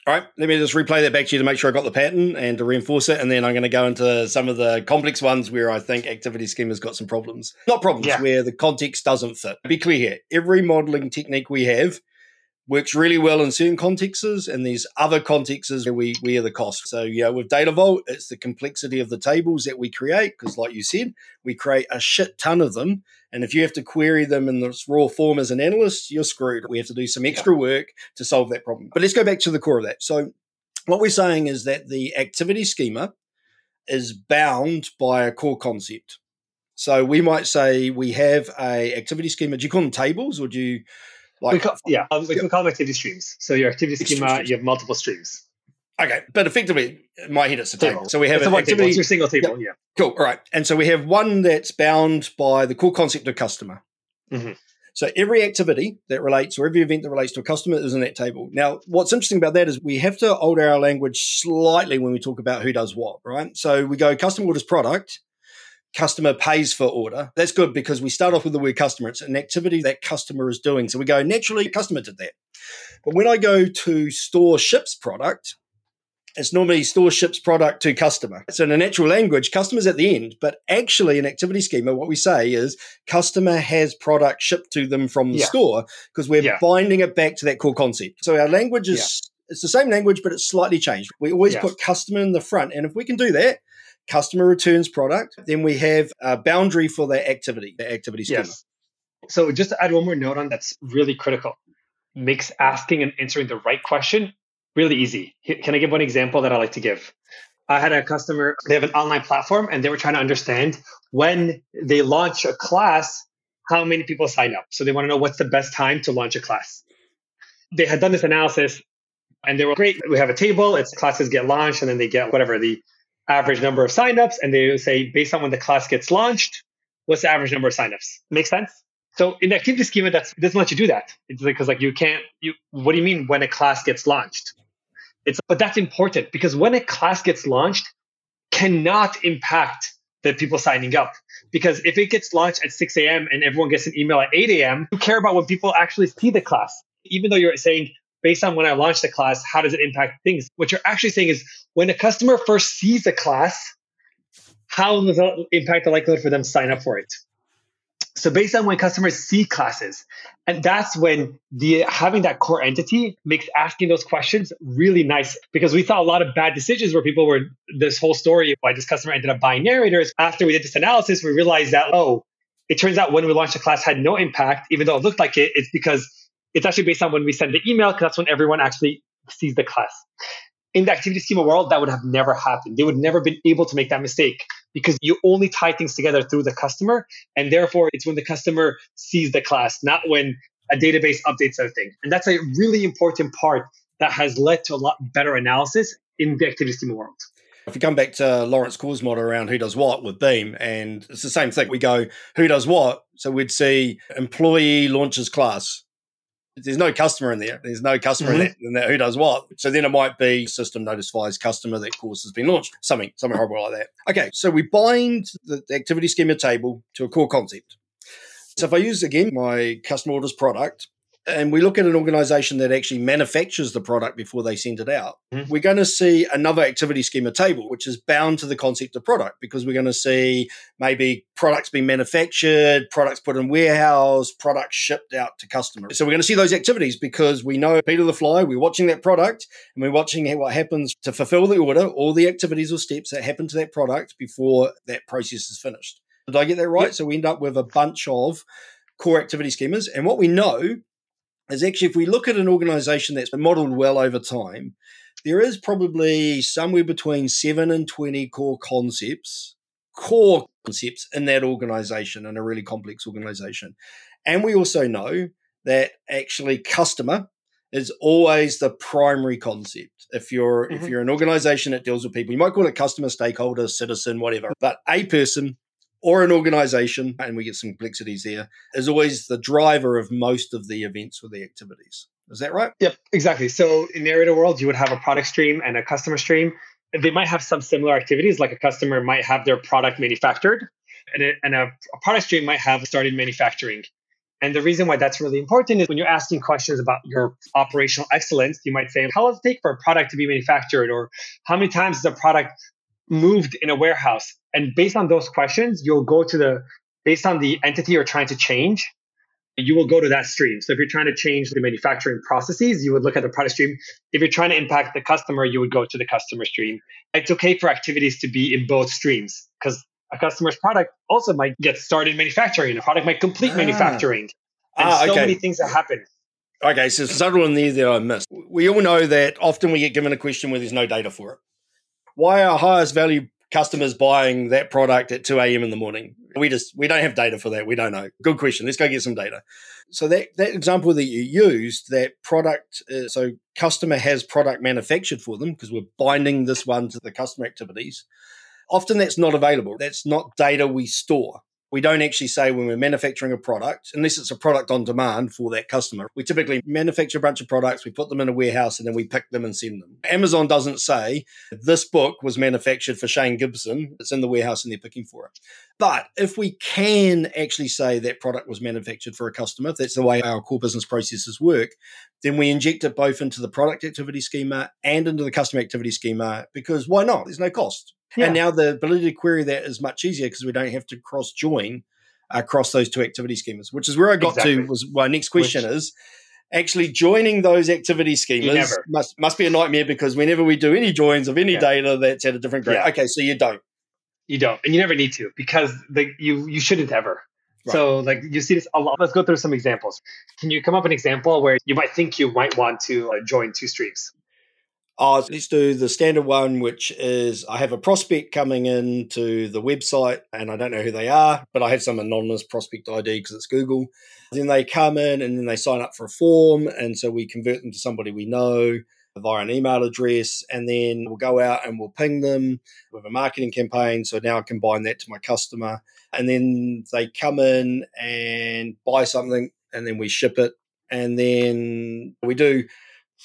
S1: All right, let me just replay that back to you to make sure I got the pattern and to reinforce it. And then I'm going to go into some of the complex ones where I think activity schema's got some problems. Not problems, yeah. where the context doesn't fit. Be clear here every modeling technique we have works really well in certain contexts, and these other contexts where we, we are the cost. So, yeah, with Data Vault, it's the complexity of the tables that we create, because, like you said, we create a shit ton of them. And if you have to query them in this raw form as an analyst, you're screwed. We have to do some extra work to solve that problem. But let's go back to the core of that. So, what we're saying is that the activity schema is bound by a core concept. So we might say we have a activity schema. Do you call them tables, or do you
S2: like, we call, yeah, um, we yeah. call them activity streams. So your activity schema, you have multiple streams.
S1: Okay, but effectively, my head it's a table. So we have
S2: it's
S1: an
S2: activity. It's your single table. Yeah. yeah.
S1: Cool. All right, and so we have one that's bound by the core concept of customer. Mm-hmm. So every activity that relates, or every event that relates to a customer, is in that table. Now, what's interesting about that is we have to alter our language slightly when we talk about who does what, right? So we go customer orders product, customer pays for order. That's good because we start off with the word customer. It's an activity that customer is doing. So we go, naturally, customer did that. But when I go to store ships product, it's normally store ships product to customer. So in a natural language, customer's at the end, but actually in activity schema, what we say is customer has product shipped to them from the yeah. store because we're yeah. binding it back to that core concept. So our language is yeah. it's the same language, but it's slightly changed. We always put customer in the front. And if we can do that, customer returns product. Then we have a boundary for that activity, the activity schema. Yes.
S2: So just to add one more note on that's really critical. Makes asking and answering the right question really easy. Can I give one example that I like to give? I had a customer, they have an online platform and they were trying to understand when they launch a class, how many people sign up. So they want to know what's the best time to launch a class. They had done this analysis and they were great. We have a table, it's classes get launched and then they get whatever the average number of signups, and they say based on when the class gets launched, what's the average number of signups? Make sense? So in the activity schema, that's doesn't let you do that. It's because like you can't. You what do you mean when a class gets launched? It's but that's important because when a class gets launched, cannot impact the people signing up. Because if it gets launched at 6 a.m. and everyone gets an email at 8 a.m., you care about when people actually see the class. Even though you're saying based on when I launch the class, how does it impact things? What you're actually saying is when a customer first sees a class, how does that impact the likelihood for them to sign up for it? So based on when customers see classes, and that's when the having that core entity makes asking those questions really nice because we saw a lot of bad decisions where people were this whole story why this customer ended up buying narrators. After we did this analysis, we realized that oh, it turns out when we launched the class had no impact, even though it looked like it. It's because it's actually based on when we send the email because that's when everyone actually sees the class. In the activity schema world, that would have never happened. They would never been able to make that mistake because you only tie things together through the customer. And therefore, it's when the customer sees the class, not when a database updates everything. And that's a really important part that has led to a lot better analysis in the activity schema world.
S1: If we come back to Lawrence Corr's model around who does what with Beam, and it's the same thing. We go, who does what? So we'd see employee launches class there's no customer in there. There's no customer mm-hmm. in, that who does what. So then it might be system notifies customer that course has been launched. Something, something horrible like that. Okay, so we bind the, the activity schema table to a core concept. So if I use again my customer orders product, and we look at an organization that actually manufactures the product before they send it out, mm-hmm. we're going to see another activity schema table, which is bound to the concept of product because we're going to see maybe products being manufactured, products put in warehouse, products shipped out to customers. So we're going to see those activities because we know Peter the Fly, we're watching that product and we're watching what happens to fulfill the order, all the activities or steps that happen to that product before that process is finished. Did I get that right? Yep. So we end up with a bunch of core activity schemas. And what we know is actually if we look at an organization that's been modeled well over time, there is probably somewhere between seven and 20 core concepts, core concepts in that organization, in a really complex organization. And we also know that actually customer is always the primary concept. If you're mm-hmm. if you're an organization that deals with people, you might call it customer, stakeholder, citizen, whatever. But a person or an organization, and we get some complexities there, is always the driver of most of the events or the activities. Is that right?
S2: Yep, exactly. So in narrator world, you would have a product stream and a customer stream. They might have some similar activities, like a customer might have their product manufactured, and a, and a, a product stream might have started manufacturing. And the reason why that's really important is when you're asking questions about your operational excellence, you might say, how long does it take for a product to be manufactured? Or how many times is a product moved in a warehouse? And based on those questions, you'll go to the, based on the entity you're trying to change, you will go to that stream. So if you're trying to change the manufacturing processes, you would look at the product stream. If you're trying to impact the customer, you would go to the customer stream. It's okay for activities to be in both streams because a customer's product also might get started manufacturing. A product might complete ah. manufacturing. And ah, so many things that happen.
S1: Okay, so several in there that I missed. We all know that often we get given a question where there's no data for it. Why are highest value customers buying that product at 2 a.m. in the morning? We just we don't have data for that. We don't know. Good question. Let's go get some data. So that that example that you used, that product, uh, so customer has product manufactured for them because we're binding this one to the customer activities. Often that's not available. That's not data we store we don't actually say when we're manufacturing a product, unless it's a product on demand for that customer. We typically manufacture a bunch of products, we put them in a warehouse, and then we pick them and send them. Amazon doesn't say this book was manufactured for Shane Gibson, it's in the warehouse and they're picking for it. But if we can actually say that product was manufactured for a customer, if that's the way our core business processes work, then we inject it both into the product activity schema and into the customer activity schema because why not? There's no cost. Yeah. And now the ability to query that is much easier because we don't have to cross join across those two activity schemas, which is where I got exactly. to was my next question which, is actually joining those activity schemas must must be a nightmare because whenever we do any joins of any yeah. data that's at a different grain. Yeah. Okay, so you don't.
S2: You don't. And you never need to because the, you you shouldn't ever. Right. So like you see this a lot. Let's go through some examples. Can you come up an example where you might think you might want to uh, join two streams?
S1: Oh, let's do the standard one, which is I have a prospect coming in to the website and I don't know who they are, but I have some anonymous prospect ID because it's Google. Then they come in and then they sign up for a form. And so we convert them to somebody we know. via an email address, and then we'll go out and we'll ping them with a marketing campaign. So now I combine that to my customer, and then they come in and buy something, and then we ship it, and then we do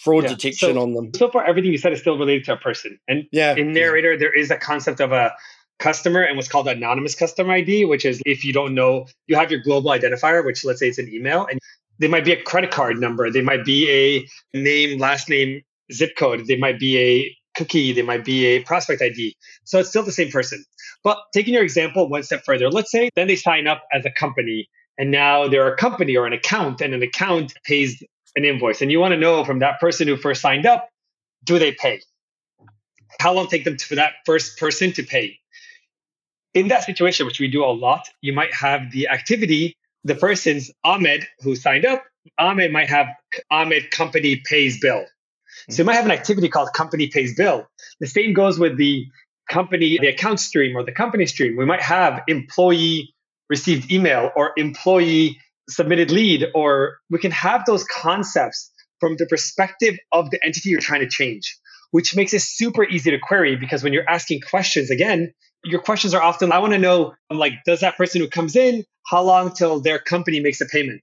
S1: fraud yeah. detection
S2: so,
S1: on them.
S2: So far, everything you said is still related to a person. And yeah, in Narrator, there is a concept of a customer and what's called anonymous customer ID, which is if you don't know, you have your global identifier, which let's say it's an email, and they might be a credit card number, they might be a name, last name, zip code, they might be a cookie, they might be a prospect ID. So it's still the same person. But taking your example one step further, let's say then they sign up as a company and now they're a company or an account and an account pays an invoice. And you want to know from that person who first signed up, do they pay? How long take them for that first person to pay? In that situation, which we do a lot, you might have the activity, the person's Ahmed who signed up, Ahmed might have Ahmed company pays bill. So you might have an activity called company pays bill. The same goes with the company, the account stream or the company stream. We might have employee received email or employee submitted lead, or we can have those concepts from the perspective of the entity you're trying to change, which makes it super easy to query because when you're asking questions, again, your questions are often, I want to know, like, does that person who comes in, how long till their company makes a payment?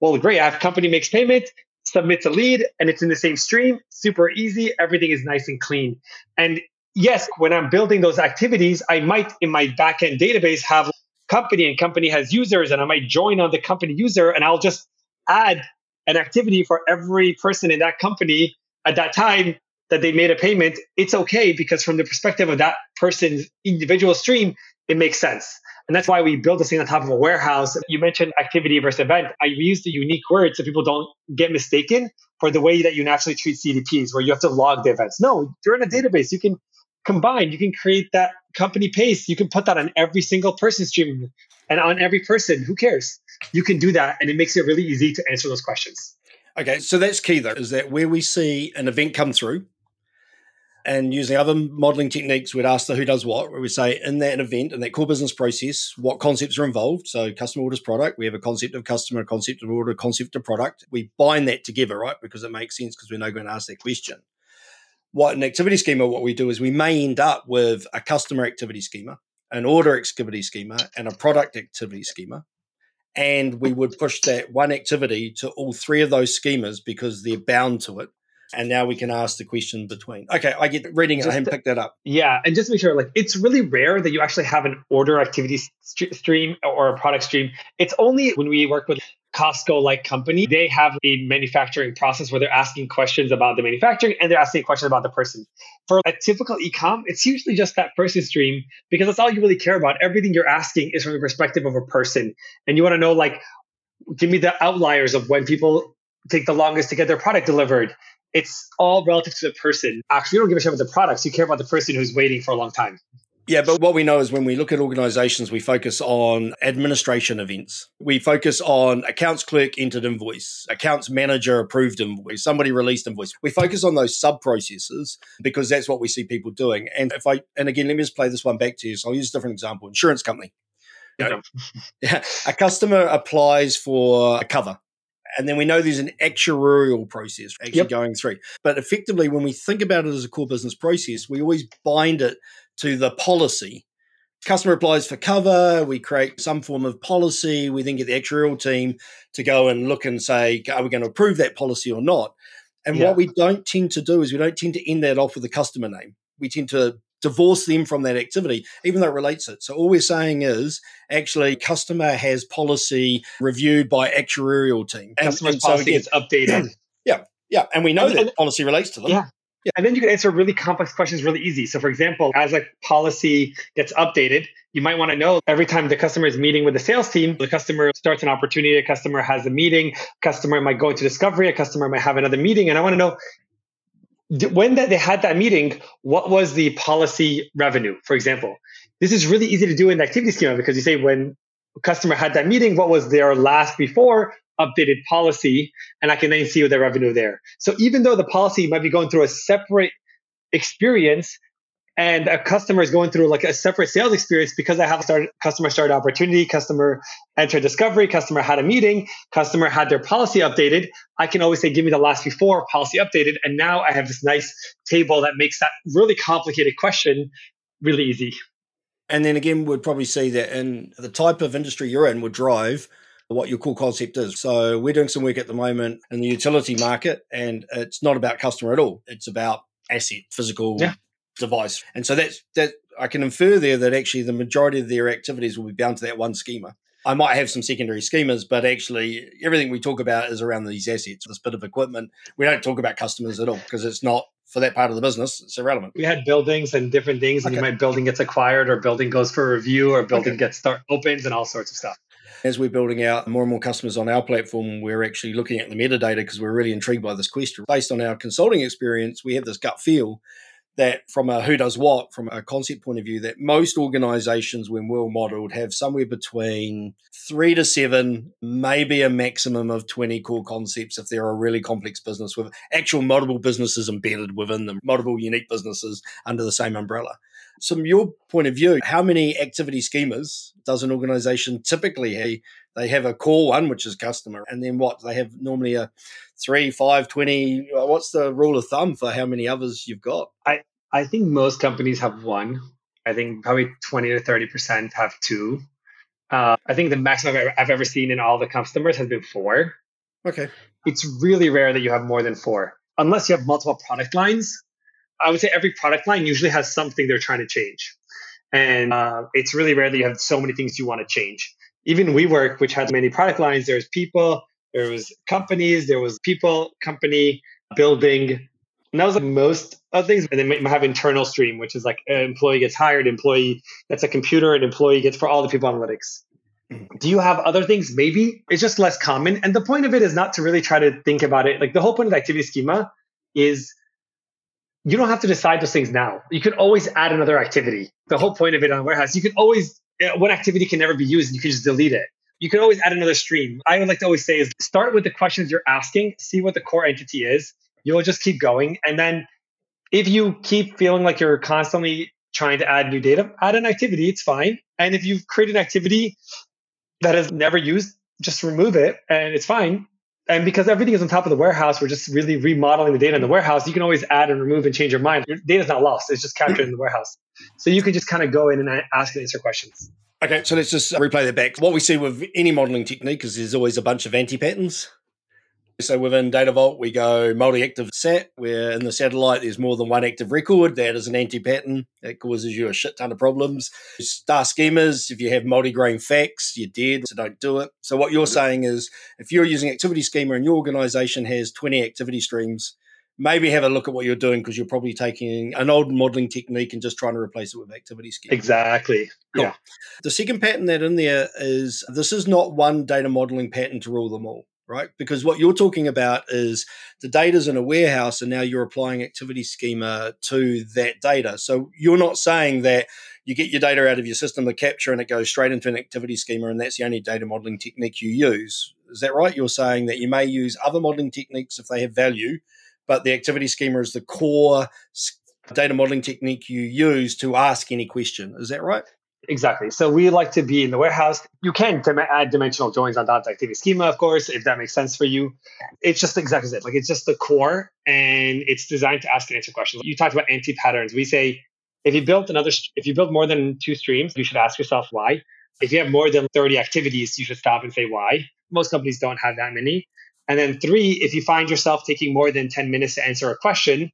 S2: Well, great. I have company makes payment, submits a lead, and it's in the same stream. Super easy. Everything is nice and clean. And yes, when I'm building those activities, I might in my backend database have company and company has users and I might join on the company user and I'll just add an activity for every person in that company at that time that they made a payment, it's okay because from the perspective of that person's individual stream, it makes sense. And that's why we build this thing on top of a warehouse. You mentioned activity versus event. I use the unique word so people don't get mistaken for the way that you naturally treat CDPs, where you have to log the events. No, you're in a database. You can combine. You can create that company pace. You can put that on every single person stream and on every person. Who cares? You can do that, and it makes it really easy to answer those questions.
S1: Okay, so that's key though, is that where we see an event come through, and using other modeling techniques, we'd ask the who does what, where we say in that event, in that core business process, what concepts are involved. So customer orders product, we have a concept of customer, a concept of order, concept of product. We bind that together, right? Because it makes sense because we're now going to ask that question. What an activity schema, what we do is we may end up with a customer activity schema, an order activity schema, and a product activity schema. And we would push that one activity to all three of those schemas because they're bound to it and now we can ask the question between. Okay, I get reading it. I haven't picked that up.
S2: Yeah, and just to make sure, like, it's really rare that you actually have an order activity st- stream or a product stream. It's only when we work with Costco like company, they have a manufacturing process where they're asking questions about the manufacturing and they're asking questions about the person. For a typical e-com, it's usually just that person stream because that's all you really care about. Everything you're asking is from the perspective of a person. And you want to know like give me the outliers of when people take the longest to get their product delivered it's all relative to the person. Actually, you don't give a shit about the products. You care about the person who's waiting for a long time.
S1: Yeah, but what we know is when we look at organizations, we focus on administration events. We focus on accounts clerk entered invoice, accounts manager approved invoice, somebody released invoice. We focus on those sub processes because that's what we see people doing. And if I, and again, let me just play this one back to you. So I'll use a different example insurance company. You know, yeah, a customer applies for a cover and then we know there's an actuarial process actually yep. going through. But effectively, when we think about it as a core business process, we always bind it to the policy. Customer applies for cover, we create some form of policy, we then get the actuarial team to go and look and say, are we going to approve that policy or not? And yeah. what we don't tend to do is we don't tend to end that off with a customer name. We tend to divorce them from that activity, even though it relates it. So all we're saying is actually customer has policy reviewed by actuarial team.
S2: And, Customer's and so policy again, is updated.
S1: Yeah. Yeah. And we know and, that and, policy relates to them.
S2: Yeah. Yeah. And then you can answer really complex questions really easy. So, for example, as a policy gets updated, you might want to know every time the customer is meeting with the sales team, the customer starts an opportunity, a customer has a meeting, a customer might go into discovery, a customer might have another meeting. And I want to know when they had that meeting, what was the policy revenue, for example? This is really easy to do in the activity schema because you say when customer had that meeting, what was their last before updated policy, and I can then see the revenue there. So even though the policy might be going through a separate experience, and a customer is going through like a separate sales experience because I have a started, customer started opportunity, customer entered discovery, customer had a meeting, customer had their policy updated, I can always say, give me the last before policy updated. And now I have this nice table that makes that really complicated question really easy.
S1: And then again, we'd probably see that in the type of industry you're in would drive what your core concept is. So we're doing some work at the moment in the utility market, and it's not about customer at all. It's about asset, physical yeah. device. And so that's that I can infer there that actually the majority of their activities will be bound to that one schema. I might have some secondary schemas, but actually everything we talk about is around these assets, this bit of equipment. We don't talk about customers at all because it's not for that part of the business. It's irrelevant.
S2: We had buildings and different things, and okay. you might building gets acquired or building goes for review or building okay. gets start opens and all sorts of stuff
S1: as we're building out more and more customers on our platform, we're actually looking at the metadata because we're really intrigued by this question. Based on our consulting experience, we have this gut feel that from a who does what, from a concept point of view, that most organizations, when well modeled, have somewhere between three to seven, maybe a maximum of 20 core concepts if they're a really complex business with actual modable businesses embedded within them, modable unique businesses under the same umbrella. From your point of view, how many activity schemas does an organization typically have? They have a core one, which is customer, and then what? They have normally a three, five, 20. Uh, what's the rule of thumb for how many others you've got?
S2: I, I think most companies have one. I think probably 20 to 30% have two. Uh, I think the maximum I've ever, I've ever seen in all the customers has been four.
S1: Okay.
S2: It's really rare that you have more than four, unless you have multiple product lines. I would say every product line usually has something they're trying to change. And uh, it's really rare that you have so many things you want to change. Even WeWork, which had many product lines, there's people, there was companies, there was people, company, building. And that was like most of things. And then might have internal stream, which is like an employee gets hired, employee gets a computer, an employee gets for all the people analytics. Mm-hmm. Do you have other things? Maybe it's just less common. And the point of it is not to really try to think about it. Like the whole point of the activity schema is you don't have to decide those things now. You can always add another activity. The whole point of it on warehouse, you can always uh, one activity can never be used you can just delete it. You can always add another stream. I would like to always say is start with the questions you're asking, see what the core entity is. You'll just keep going. And then if you keep feeling like you're constantly trying to add new data, add an activity, it's fine. And if you've created an activity that is never used, just remove it and it's fine and because everything is on top of the warehouse, we're just really remodeling the data in the warehouse. You can always add and remove and change your mind. Your data's not lost; it's just captured in the warehouse. So you can just kind of go in and ask and answer questions.
S1: Okay, so let's just replay that back. What we see with any modeling technique is there's always a bunch of anti patterns. So within Data Vault, we go multi-active SAT, where in the satellite there's more than one active record. That is an anti-pattern. That causes you a shit ton of problems. Star schemas, if you have multi-grain facts, you're dead, so don't do it. So what you're saying is if you're using activity schema and your organization has 20 activity streams, maybe have a look at what you're doing because you're probably taking an old modeling technique and just trying to replace it with activity schema.
S2: Exactly. Cool. Yeah.
S1: The second pattern that in there is this is not one data modeling pattern to rule them all right? Because what you're talking about is the data's in a warehouse and now you're applying activity schema to that data. So you're not saying that you get your data out of your system, the capture, and it goes straight into an activity schema, and that's the only data modeling technique you use. Is that right? You're saying that you may use other modeling techniques if they have value, but the activity schema is the core data modeling technique you use to ask any question. Is that right?
S2: Exactly. So we like to be in the warehouse. You can add dimensional joins on dot activity schema, of course, if that makes sense for you. It's just exactly it. Like it's just the core and it's designed to ask and answer questions. You talked about anti patterns. We say if you build another, if you build more than two streams, you should ask yourself why. If you have more than 30 activities, you should stop and say why. Most companies don't have that many. And then three, if you find yourself taking more than 10 minutes to answer a question,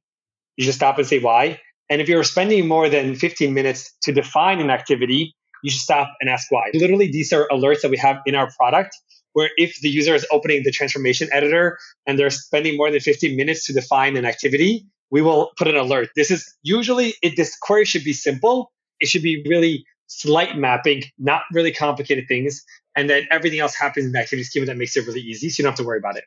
S2: you should stop and say why. And if you're spending more than 15 minutes to define an activity, you should stop and ask why. Literally, these are alerts that we have in our product where if the user is opening the transformation editor and they're spending more than 15 minutes to define an activity, we will put an alert. This is usually it, this query should be simple. It should be really slight mapping, not really complicated things. And then everything else happens in the activity schema that makes it really easy. So you don't have to worry about it.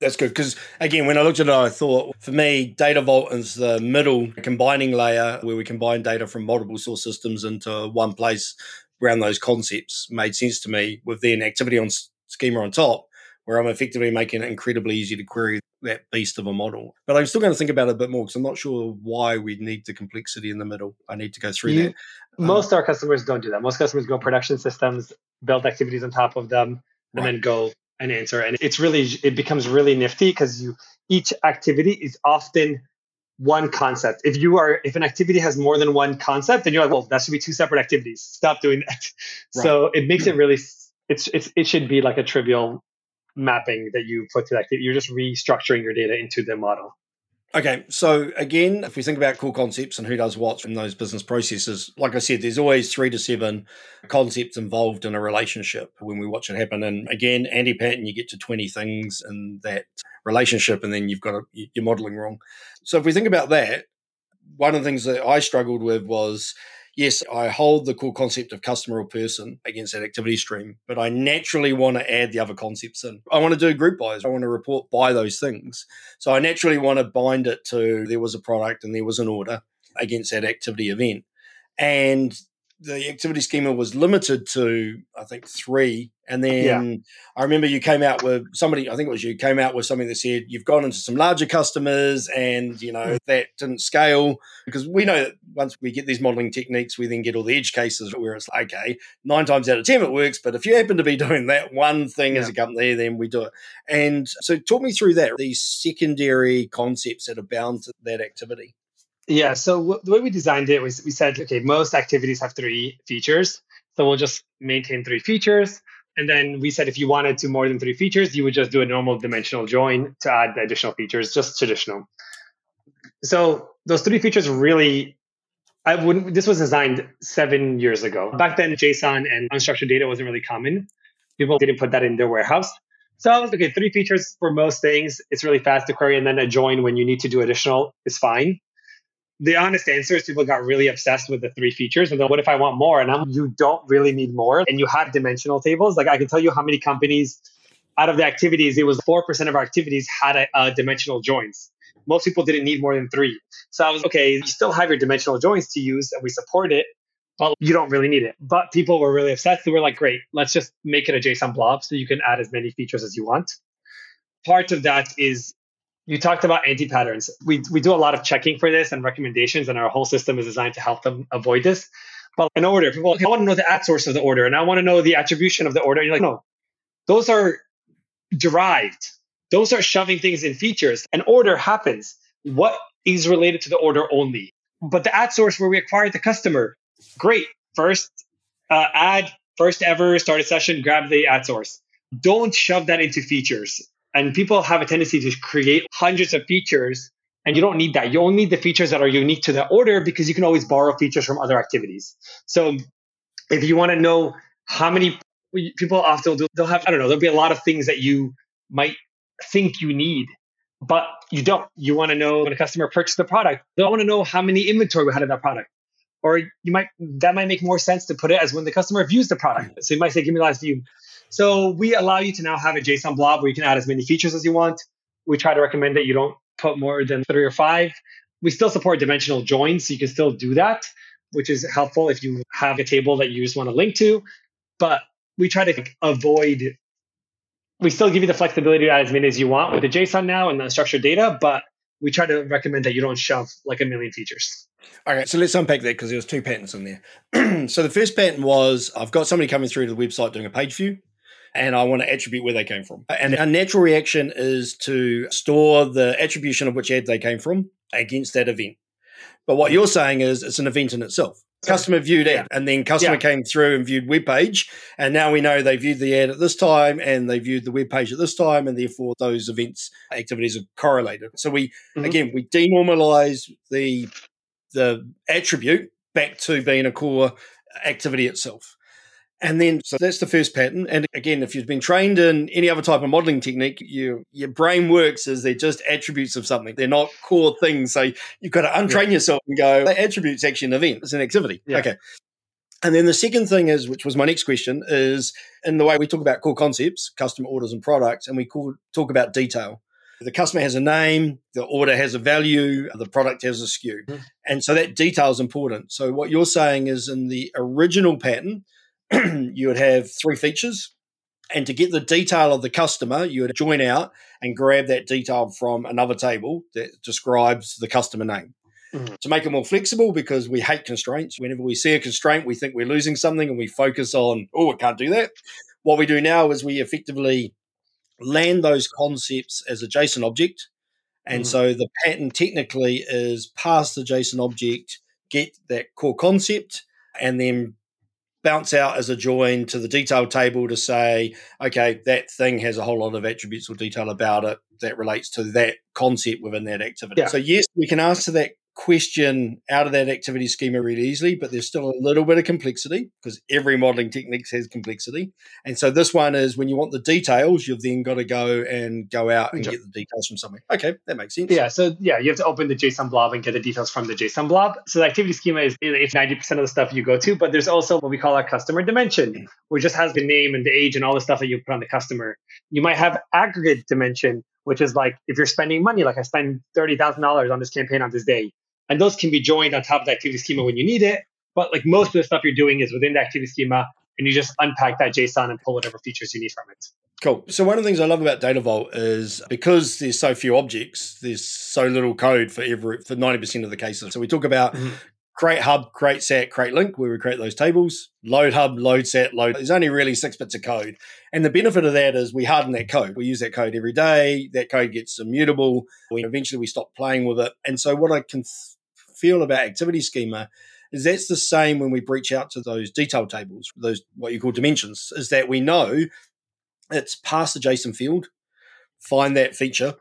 S1: That's good because again, when I looked at it, I thought for me, Data Vault is the middle combining layer where we combine data from multiple source systems into one place around those concepts. Made sense to me with then activity on schema on top, where I'm effectively making it incredibly easy to query that beast of a model. But I'm still going to think about it a bit more because I'm not sure why we need the complexity in the middle. I need to go through you, that.
S2: Um, most um, our customers don't do that. Most customers go production systems, build activities on top of them, and right. then go and answer. And it's really it becomes really nifty because you each activity is often one concept. If you are if an activity has more than one concept, then you're like, well, that should be two separate activities. Stop doing that. Right. So it makes it really it's it's it should be like a trivial mapping that you put to that. You're just restructuring your data into the model.
S1: Okay, so again, if we think about core concepts and who does what in those business processes, like I said, there's always three to seven concepts involved in a relationship when we watch it happen. And again, anti-pattern, you get to 20 things in that relationship, and then you've got a, you're modeling wrong. So if we think about that, one of the things that I struggled with was yes, I hold the core concept of customer or person against that activity stream, but I naturally want to add the other concepts in. I want to do group buys. I want to report by those things. So I naturally want to bind it to there was a product and there was an order against that activity event. And the activity schema was limited to I think three, and then yeah. I remember you came out with somebody. I think it was you came out with something that said you've gone into some larger customers, and you know mm. that didn't scale because we know that once we get these modeling techniques, we then get all the edge cases where it's like, okay, nine times out of ten it works, but if you happen to be doing that one thing yeah. as a company, then we do it. And so, talk me through that these secondary concepts that are bound to that activity.
S2: Yeah. So w- the way we designed it was we said, okay, most activities have three features. So we'll just maintain three features. And then we said if you wanted to more than three features, you would just do a normal dimensional join to add the additional features, just traditional. So those three features really, I wouldn't, this was designed seven years ago. Back then, JSON and unstructured data wasn't really common. People didn't put that in their warehouse. So I was okay, three features for most things. It's really fast to query, and then a join when you need to do additional is fine the honest answer is people got really obsessed with the three features and then what if I want more? And I'm, you don't really need more. And you have dimensional tables. Like I can tell you how many companies out of the activities, it was 4% of our activities had a, a dimensional joins. Most people didn't need more than three. So I was, okay, you still have your dimensional joins to use and we support it, but you don't really need it. But people were really obsessed. They were like, great, let's just make it a JSON blob so you can add as many features as you want. Part of that is you talked about anti patterns. We, we do a lot of checking for this and recommendations, and our whole system is designed to help them avoid this. But an order, people, okay, I want to know the ad source of the order, and I want to know the attribution of the order. And you're like, no, those are derived. Those are shoving things in features. An order happens. What is related to the order only? But the ad source where we acquired the customer, great. First, uh, add first ever started session, grab the ad source. Don't shove that into features. And people have a tendency to create hundreds of features, and you don't need that. You only need the features that are unique to the order because you can always borrow features from other activities. So if you want to know how many people often do, they'll have, I don't know, there'll be a lot of things that you might think you need, but you don't. You want to know when a customer purchased the product, they don't want to know how many inventory we had of that product. Or you might that might make more sense to put it as when the customer views the product. Mm. So you might say, give me the last view. So we allow you to now have a JSON blob where you can add as many features as you want. We try to recommend that you don't put more than three or five. We still support dimensional joins, so you can still do that, which is helpful if you have a table that you just want to link to. But we try to avoid, we still give you the flexibility to add as many as you want with the JSON now and the structured data, but we try to recommend that you don't shove like a million features.
S1: All right, so let's unpack that because there was two patterns in there. so the first pattern was I've got somebody coming through to the website doing a page view and I want to attribute where they came from. And a natural reaction is to store the attribution of which ad they came from against that event. But what you're saying is it's an event in itself. Customer viewed ad, and then customer yeah. came through and viewed web page, and now we know they viewed the ad at this time and they viewed the web page at this time, and therefore those events activities are correlated. So we mm-hmm. again we denormalize the the attribute back to being a core activity itself. And then, so that's the first pattern. And again, if you've been trained in any other type of modeling technique, you, your brain works as they're just attributes of something. They're not core things. So you've got to untrain yeah. yourself and go, that attribute's actually an event. It's an activity. Yeah. Okay. And then the second thing is, which was my next question, is in the way we talk about core concepts, customer orders and products, and we call, talk about detail. The customer has a name, the order has a value, the product has a SKU. Mm-hmm. And so that detail is important. So what you're saying is in the original pattern, you would have three features And to get the detail of the customer, you would join out and grab that detail from another table that describes the customer name. Mm-hmm. To make it more flexible, because we hate constraints. Whenever we see a constraint, we think we're losing something and we focus on, oh, it can't do that. What we do now is we effectively land those concepts as a JSON object. And mm. so the pattern technically is pass the JSON object, get that core concept, and then bounce out as a join to the detail table to say, okay, that thing has a whole lot of attributes or detail about it that relates to that concept within that activity. Yeah. So, yes, we can answer that question out of that activity schema really easily, but there's still a little bit of complexity because every modeling technique has complexity. And so this one is when you want the details, you've then got to go and go out and get the details from somewhere. Okay, that makes sense.
S2: Yeah. So yeah, you have to open the JSON blob and get the details from the JSON blob. So the activity schema is it's 90% of the stuff you go to, but there's also what we call our customer dimension, mm. which just has the name and the age and all the stuff that you put on the customer. You might have aggregate dimension, which is like if you're spending money, like I spend $30,000 on this campaign on this day and those can be joined on top of the activity schema when you need it. But like most of the stuff you're doing is within the activity schema, and you just unpack that JSON and pull whatever features you need from it.
S1: Cool. So one of the things I love about Data Vault is because there's so few objects, there's so little code for every for 90% of the cases. So we talk about mm-hmm. Create hub, create sat, create link, where we create those tables, load hub, load sat, load. There's only really six bits of code. And the benefit of that is we harden that code. We use that code every day. That code gets immutable. We eventually we stop playing with it. And so what I can feel about activity schema is that's the same when we breach out to those detail tables, those what you call dimensions, is that we know it's past the JSON field, find that feature,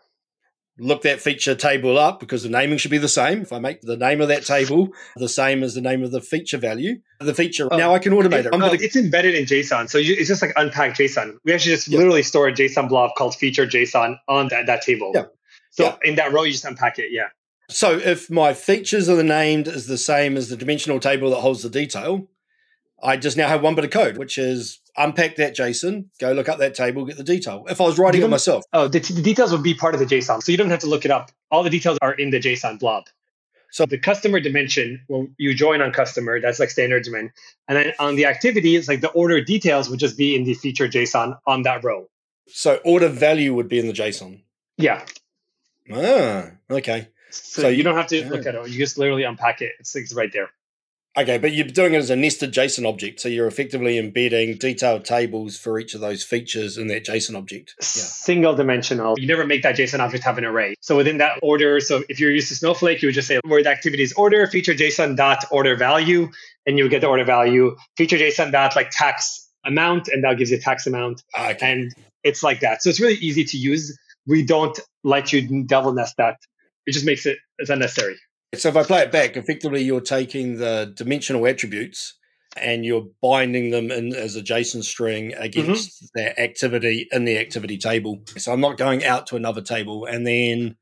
S1: look that feature table up because the naming should be the same. If I make the name of that table the same as the name of the feature value, the feature oh, now I can automate it. it.
S2: Oh, it's embedded in JSON, so you, it's just like unpack JSON. We actually just yep. literally store a JSON blob called feature JSON on that, that table. Yeah. So in that row, you just unpack it. Yeah.
S1: So if my features are named as the same as the dimensional table that holds the detail, I just now have one bit of code, which is unpack that JSON, go look up that table, get the detail. If I was writing it myself.
S2: Oh, the, the, details would be part of the JSON. So you don't have to look it up. All the details are in the JSON blob. So the customer dimension, when you join on customer, that's like standard dimension. And then on the activity, it's like the order details would just be in the feature JSON on that row.
S1: So order value would be in the JSON.
S2: Yeah.
S1: Ah, okay.
S2: So, so you don't have to yeah. look at it. You just literally unpack it. It's, it's right there.
S1: Okay, but you're doing it as a nested JSON object. So you're effectively embedding detailed tables for each of those features in that JSON object.
S2: Yeah. Single dimensional. You never make that JSON object have an array. So within that order, so if you're used to Snowflake, you would just say where the activity is order, feature JSON dot order value, and you would get the order value, feature JSON dot like tax amount, and that gives you tax amount. Ah, okay. And it's like that. So it's really easy to use. We don't let you double nest that it just makes it it's unnecessary.
S1: So if I play it back, effectively you're taking the dimensional attributes and you're binding them in as a JSON string against mm-hmm. that activity in the activity table. So I'm not going out to another table. And then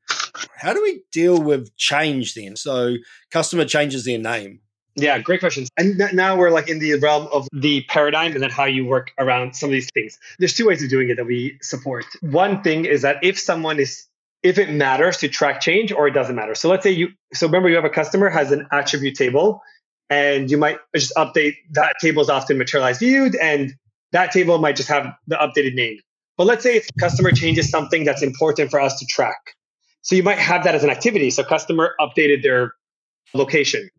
S1: how do we deal with change then? So customer changes their name.
S2: Yeah, great questions. And now we're like in the realm of the paradigm and then how you work around some of these things. There's two ways of doing it that we support. One thing is that if someone is if it matters to track change or it doesn't matter. So let's say you, so remember you have a customer has an attribute table and you might just update that table is often materialized viewed and that table might just have the updated name. But let's say if customer changes something that's important for us to track. So you might have that as an activity. So customer updated their location.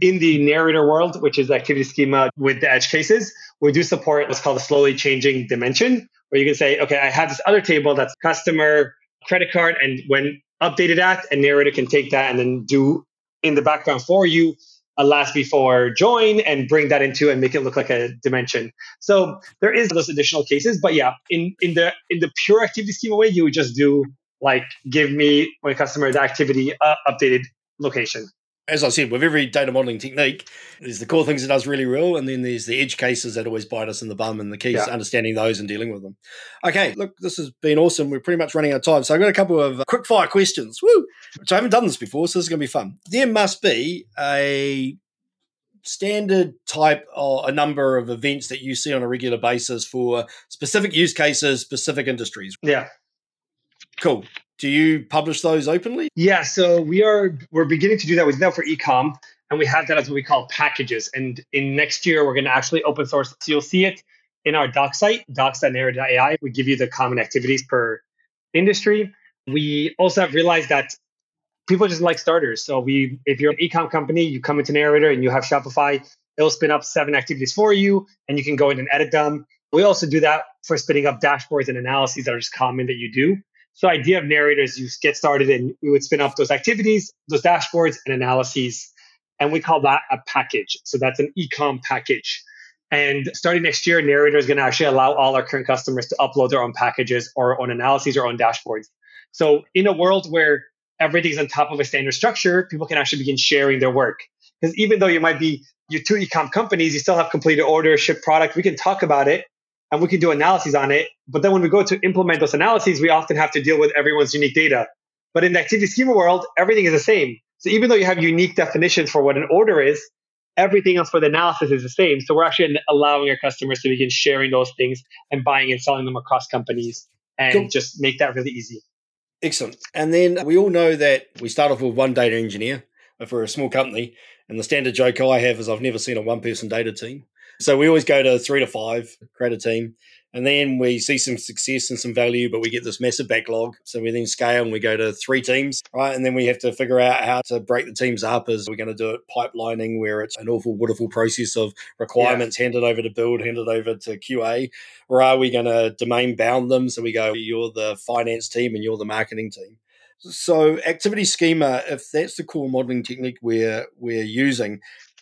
S2: In the narrator world, which is the activity schema with the edge cases, we do support what's called a slowly changing dimension, where you can say, okay, I have this other table that's customer credit card and when updated at a narrator can take that and then do in the background for you a last before join and bring that into and make it look like a dimension. So there is those additional cases, but yeah, in in the in the pure activity schema way, you would just do like give me my customer the activity uh, updated location
S1: as I said, with every data modeling technique, there's the core things it does really well, and then there's the edge cases that always bite us in the bum, and the key is understanding those and dealing with them. Okay, look, this has been awesome. We're pretty much running out of time, so I've got a couple of uh, quick fire questions. Woo! Which I haven't done this before, so this is going to be fun. There must be a standard type or a number of events that you see on a regular basis for specific use cases, specific industries.
S2: Yeah.
S1: Cool. Do you publish those openly?
S2: Yeah, so we are we're beginning to do that. We did that for ecom, and we have that as what we call packages. And in next year, we're going to actually open source. So you'll see it in our doc site, docs.narrator.ai, we give you the common activities per industry. We also have realized that people just like starters. So we, if you're an ecom company, you come into Narrator and you have Shopify, it'll spin up seven activities for you, and you can go in and edit them. We also do that for spinning up dashboards and analyses that are just common that you do. So idea of narrators, you get started and we would spin up those activities, those dashboards and analyses. And we call that a package. So that's an ecom package. And starting next year, Narrator is going to actually allow all our current customers to upload their own packages or own analyses or own dashboards. So in a world where everything's on top of a standard structure, people can actually begin sharing their work. Because even though you might be your two ecom companies, you still have completed order, ship product. We can talk about it and we can do analyses on it. But then when we go to implement those analyses, we often have to deal with everyone's unique data. But in the activity schema world, everything is the same. So even though you have unique definitions for what an order is, everything else for the analysis is the same. So we're actually allowing our customers to begin sharing those things and buying and selling them across companies and cool. just make that really easy.
S1: Excellent. And then we all know that we start off with one data engineer for a small company. And the standard joke I have is I've never seen a one person data team. So we always go to three to five, create a team. And then we see some success and some value, but we get this massive backlog. So we then scale and we go to three teams, right? And then we have to figure out how to break the teams up. Is we're going to do it pipelining where it's an awful, wonderful process of requirements yeah. handed over to build, handed over to QA? Or are we going to domain bound them? So we go, you're the finance team and you're the marketing team. So activity schema, if that's the core modeling technique we're we're using,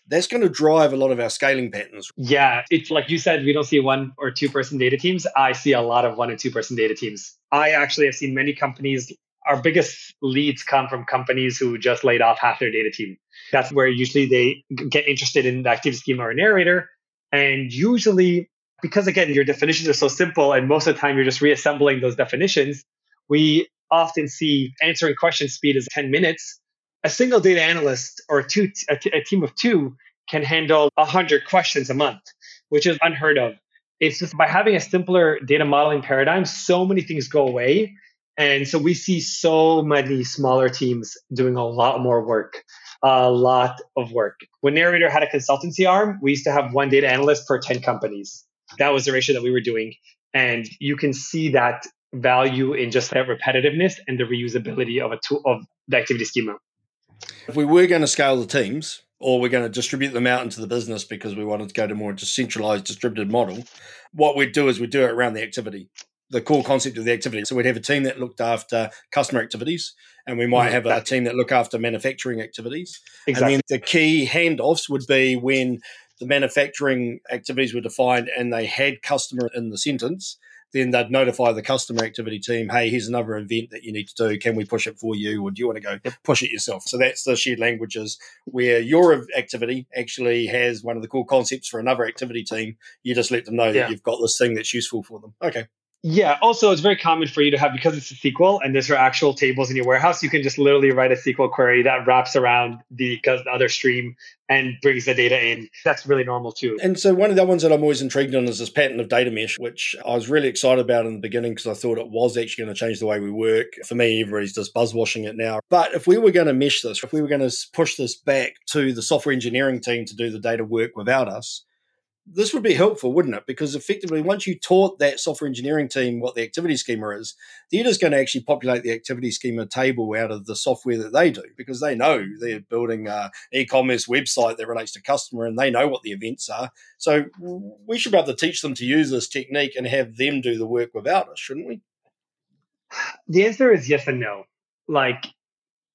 S1: that's going to drive a lot of our scaling patterns.
S2: Yeah, it's like you said, we don't see one or two person data teams. I see a lot of one and two person data teams. I actually have seen many companies. Our biggest leads come from companies who just laid off half their data team. That's where usually they get interested in the activity schema or narrator. And usually, because again, your definitions are so simple, and most of the time you're just reassembling those definitions, we often see answering question speed is 10 minutes a single data analyst or two, a, t- a team of two can handle 100 questions a month, which is unheard of. It's just by having a simpler data modeling paradigm, so many things go away. And so we see so many smaller teams doing a lot more work, a lot of work. When Narrator had a consultancy arm, we used to have one data analyst per 10 companies. That was the ratio that we were doing. And you can see that value in just that repetitiveness and the reusability of a tool of the activity schema.
S1: If we were going to scale the teams, or we're going to distribute them out into the business because we wanted to go to more decentralized distributed model, what we'd do is we'd do it around the activity, the core concept of the activity. So we'd have a team that looked after customer activities, and we might mm. have a team that look after manufacturing activities. Exactly. And then the key handoffs would be when the manufacturing activities were defined and they had customer in the sentence then they'd notify the customer activity team, hey, here's another event that you need to do. Can we push it for you? Or do you want to go push it yourself? So that's the shared languages where your activity actually has one of the core concepts for another activity team. You just let them know yeah. that you've got this thing that's useful for them. Okay.
S2: Yeah. Also, it's very common for you to have because it's a SQL and there's actual tables in your warehouse. You can just literally write a SQL query that wraps around the, the other stream and brings the data in. That's really normal too.
S1: And so one of the ones that I'm always intrigued on is this pattern of data mesh, which I was really excited about in the beginning because I thought it was actually going to change the way we work. For me, everybody's just buzzwashing it now. But if we were going to mesh this, if we were going to push this back to the software engineering team to do the data work without us, this would be helpful, wouldn't it? Because effectively, once you taught that software engineering team what the activity schema is, they're just going to actually populate the activity schema table out of the software that they do because they know they're building an e-commerce website that relates to customer and they know what the events are. So we should be able to teach them to use this technique and have them do the work without us, shouldn't we?
S2: The answer is yes and no. Like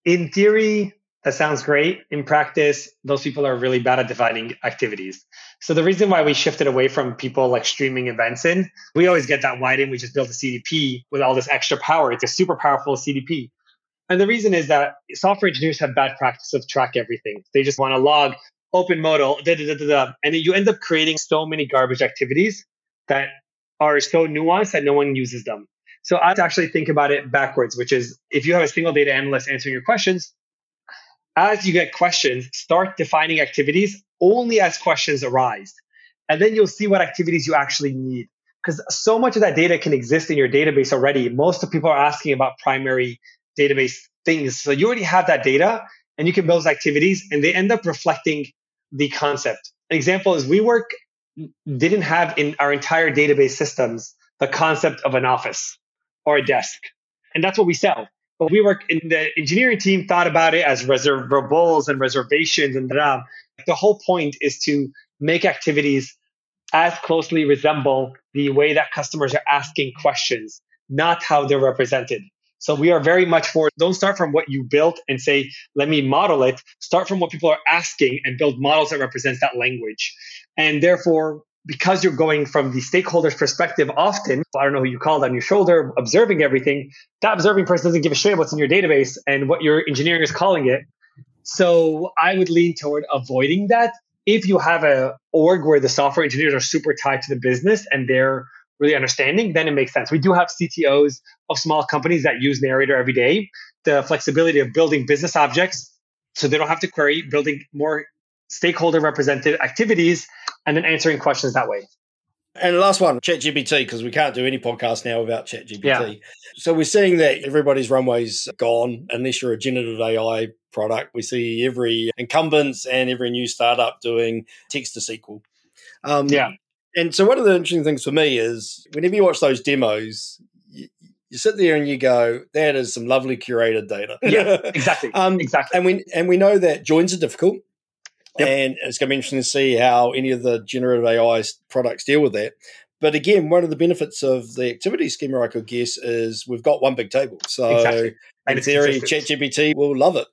S2: in theory, that sounds great. In practice, those people are really bad at defining activities. So the reason why we shifted away from people like streaming events in, we always get that why didn't we just build a CDP with all this extra power? It's a super powerful CDP. And the reason is that software engineers have bad practice of track everything. They just want to log open modal, da, da, da, da, da. and then you end up creating so many garbage activities that are so nuanced that no one uses them. So I actually think about it backwards, which is if you have a single data analyst answering your questions, as you get questions, start defining activities only as questions arise. And then you'll see what activities you actually need. Because so much of that data can exist in your database already. Most of people are asking about primary database things. So you already have that data and you can build activities and they end up reflecting the concept. An example is WeWork didn't have in our entire database systems the concept of an office or a desk. And that's what we sell. But WeWork in the engineering team thought about it as reservables and reservations and da. The whole point is to make activities as closely resemble the way that customers are asking questions, not how they're represented. So we are very much for don't start from what you built and say, let me model it. Start from what people are asking and build models that represents that language. And therefore, because you're going from the stakeholder's perspective often, I don't know who you called on your shoulder, observing everything, that observing person doesn't give a shit what's in your database and what your engineering is calling it. So I would lean toward avoiding that. If you have a org where the software engineers are super tied to the business and they're really understanding, then it makes sense. We do have CTOs of small companies that use Narrator every day. The flexibility of building business objects so they don't have to query, building more stakeholder represented activities, and then answering questions that way.
S1: And the last one, ChatGPT, because we can't do any podcast now without ChatGPT. Yeah. So we're seeing that everybody's runway's gone unless you're a generative AI product. We see every incumbents and every new startup doing text to SQL.
S2: Um, yeah.
S1: And so one of the interesting things for me is whenever you watch those demos, you, you sit there and you go, "That is some lovely curated data."
S2: Yeah, exactly. um, exactly.
S1: And we and we know that joins are difficult. Yep. And it's going to be interesting to see how any of the generative AI products deal with that. But again, one of the benefits of the activity schema, I could guess, is we've got one big table. So exactly. in theory, ChatGPT will love it.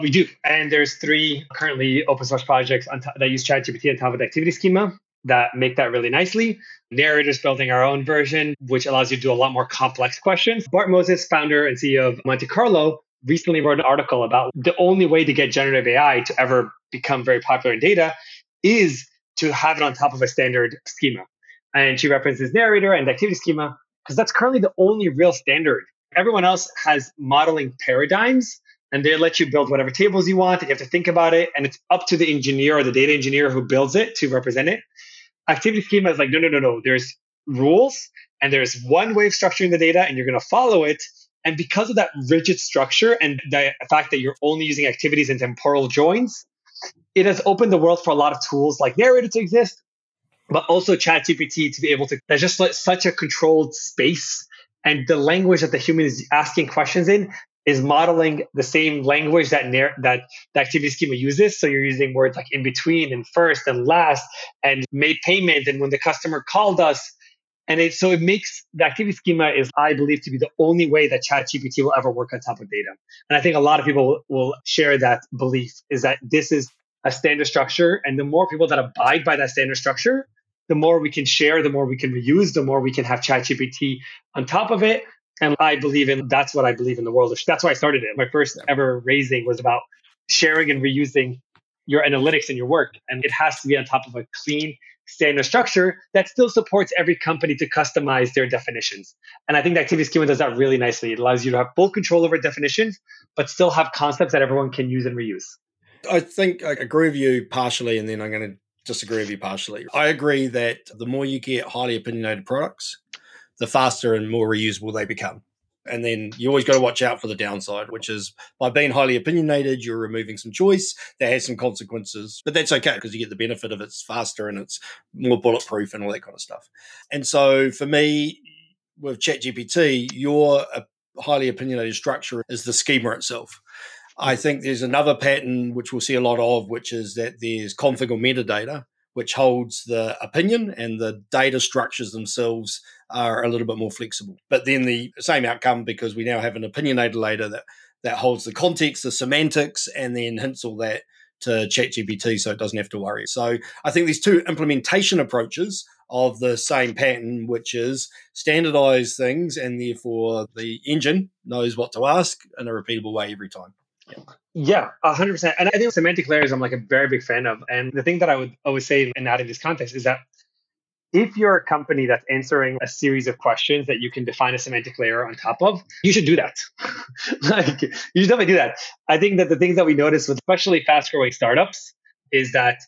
S2: We do. And there's three currently open source projects top, that use ChatGPT on top of the activity schema that make that really nicely. Narrator's building our own version, which allows you to do a lot more complex questions. Barr Moses, founder and CEO of Monte Carlo, recently wrote an article about the only way to get generative AI to ever become very popular in data is to have it on top of a standard schema. And she references narrator and activity schema because that's currently the only real standard. Everyone else has modeling paradigms and they let you build whatever tables you want. You have to think about it, and it's up to the engineer or the data engineer who builds it to represent it. Activity schema is like, no, no, no, no. There's rules, and there's one way of structuring the data, and you're going to follow it. And because of that rigid structure and the fact that you're only using activities and temporal joins, it has opened the world for a lot of tools like Narrator to exist, but also ChatGPT to be able to. There's just like such a controlled space, and the language that the human is asking questions in is modeling the same language that that the activity schema uses. So you're using words like in between and first and last and made payment and when the customer called us. And it, so it makes the activity schema is, I believe, to be the only way that ChatGPT will ever work on top of data. And I think a lot of people will, will share that belief is that this is a standard structure. And the more people that abide by that standard structure, the more we can share, the more we can reuse, the more we can have ChatGPT on top of it. And I believe in that's what I believe in the world. That's why I started it. My first ever raising was about sharing and reusing your analytics and your work. And it has to be on top of a clean standard structure that still supports every company to customize their definitions. And I think the activity schema does that really nicely. It allows you to have full control over definitions, but still have concepts that everyone can use and reuse.
S1: I think I agree with you partially, and then I'm going to disagree with you partially. I agree that the more you get highly opinionated products, the faster and more reusable they become. And then you always got to watch out for the downside, which is by being highly opinionated, you're removing some choice that has some consequences. But that's okay because you get the benefit of it's faster and it's more bulletproof and all that kind of stuff. And so for me, with ChatGPT, your highly opinionated structure is the schema itself. I think there's another pattern which we'll see a lot of, which is that there's config or metadata, which holds the opinion and the data structures themselves are a little bit more flexible. But then the same outcome because we now have an opinionated data that that holds the context, the semantics, and then hints all that to ChatGPT so it doesn't have to worry. So I think these two implementation approaches of the same pattern, which is standardize things and therefore the engine knows what to ask in a repeatable way every time.
S2: Yeah, hundred percent. And I think semantic layers I'm like a very big fan of. And the thing that I would always say and that in this context is that if you're a company that's answering a series of questions that you can define a semantic layer on top of, you should do that. like you should definitely do that. I think that the things that we notice with especially fast growing startups is that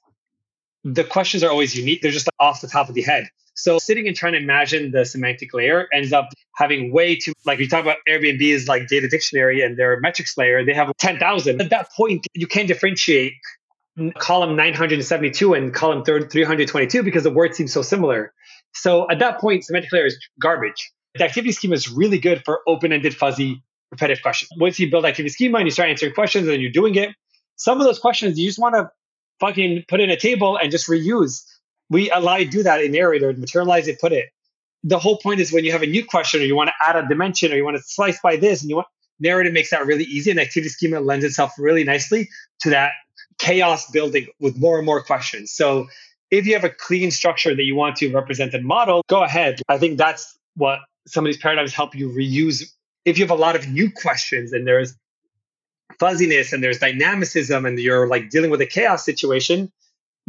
S2: the questions are always unique. They're just off the top of the head. So sitting and trying to imagine the semantic layer ends up having way too, like we talk about Airbnb is like data dictionary and their metrics layer, they have 10,000. At that point, you can't differentiate column 972 and column 322 because the words seem so similar. So at that point, semantic layer is garbage. The activity schema is really good for open-ended, fuzzy, repetitive questions. Once you build activity schema and you start answering questions and you're doing it, some of those questions you just want to fucking put in a table and just reuse. We allow you to do that in Narrator, materialize it, put it. The whole point is when you have a new question or you want to add a dimension or you want to slice by this and you want Narrator makes that really easy and activity schema lends itself really nicely to that chaos building with more and more questions. So if you have a clean structure that you want to represent and model, go ahead. I think that's what some of these paradigms help you reuse. If you have a lot of new questions and there's fuzziness and there's dynamicism and you're like dealing with a chaos situation,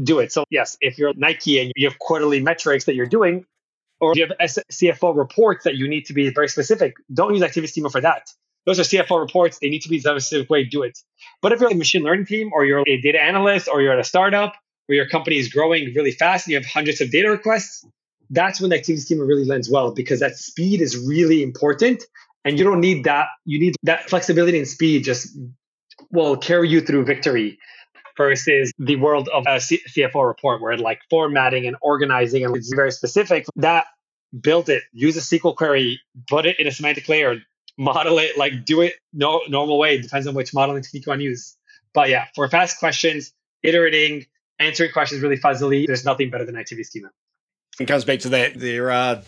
S2: do it. So, yes, if you're Nike and you have quarterly metrics that you're doing, or you have CFO reports that you need to be very specific, don't use activity schema for that. Those are CFO reports. They need to be a specific way. Do it. But if you're a machine learning team or you're a data analyst or you're at a startup where your company is growing really fast and you have hundreds of data requests, that's when the activity schema really lends well because that speed is really important. And you don't need that. You need that flexibility and speed just will carry you through victory versus the world of a CFO report where like formatting and organizing and it's very specific. That built it, use a SQL query, put it in a semantic layer, model it, like do it no normal way. It depends on which modeling technique you want to use. But yeah, for fast questions, iterating, answering questions really fuzzily, there's nothing better than activity schema.
S1: It comes back to that. There are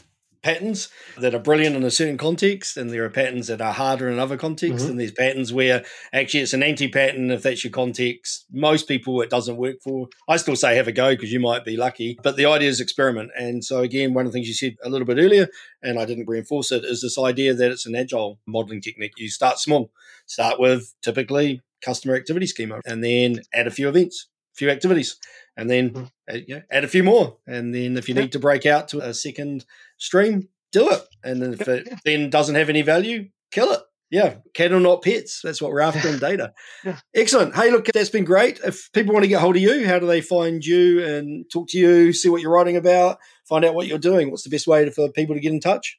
S1: patterns that are brilliant in a certain context, and there are patterns that are harder in other contexts. Mm-hmm. And there's patterns where actually it's an anti pattern if that's your context. Most people it doesn't work for. I still say have a go because you might be lucky, but the idea is experiment. And so, again, one of the things you said a little bit earlier, and I didn't reinforce it, is this idea that it's an agile modeling technique. You start small, start with typically customer activity schema, and then add a few events, few activities and then mm-hmm. uh, you know, add a few more. And then if you need to break out to a second stream, do it. And then if it then doesn't have any value, kill it. Yeah, cattle, not pets. That's what we're after in data. yeah. Excellent. Hey, look, that's been great. If people want to get hold of you, how do they find you and talk to you, see what you're writing about, find out what you're doing? What's the best way for people to get in touch?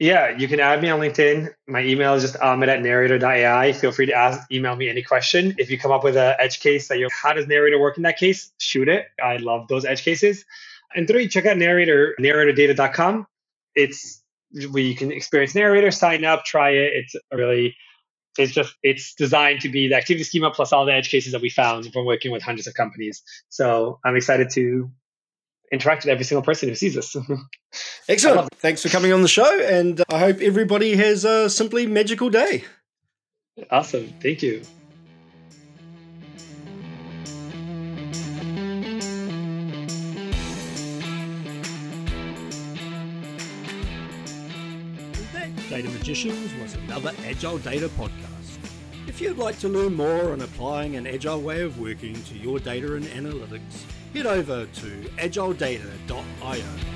S2: Yeah, you can add me on LinkedIn. My email is just ahmed at narrator.ai. Feel free to ask, email me any question. If you come up with an edge case that you're, how does narrator work in that case? Shoot it. I love those edge cases. And three, check out narrator, narratordata.com. It's where you can experience narrator, sign up, try it. It's really, it's just, it's designed to be the activity schema plus all the edge cases that we found from working with hundreds of companies. So I'm excited to interact with every single person who sees us.
S1: Excellent. Thanks for coming on the show, and I hope everybody has a simply magical day.
S2: Awesome. Thank you.
S1: Data Magicians was another Agile Data podcast. If you'd like to learn more on applying an agile way of working to your data and analytics, head over to agiledata.io.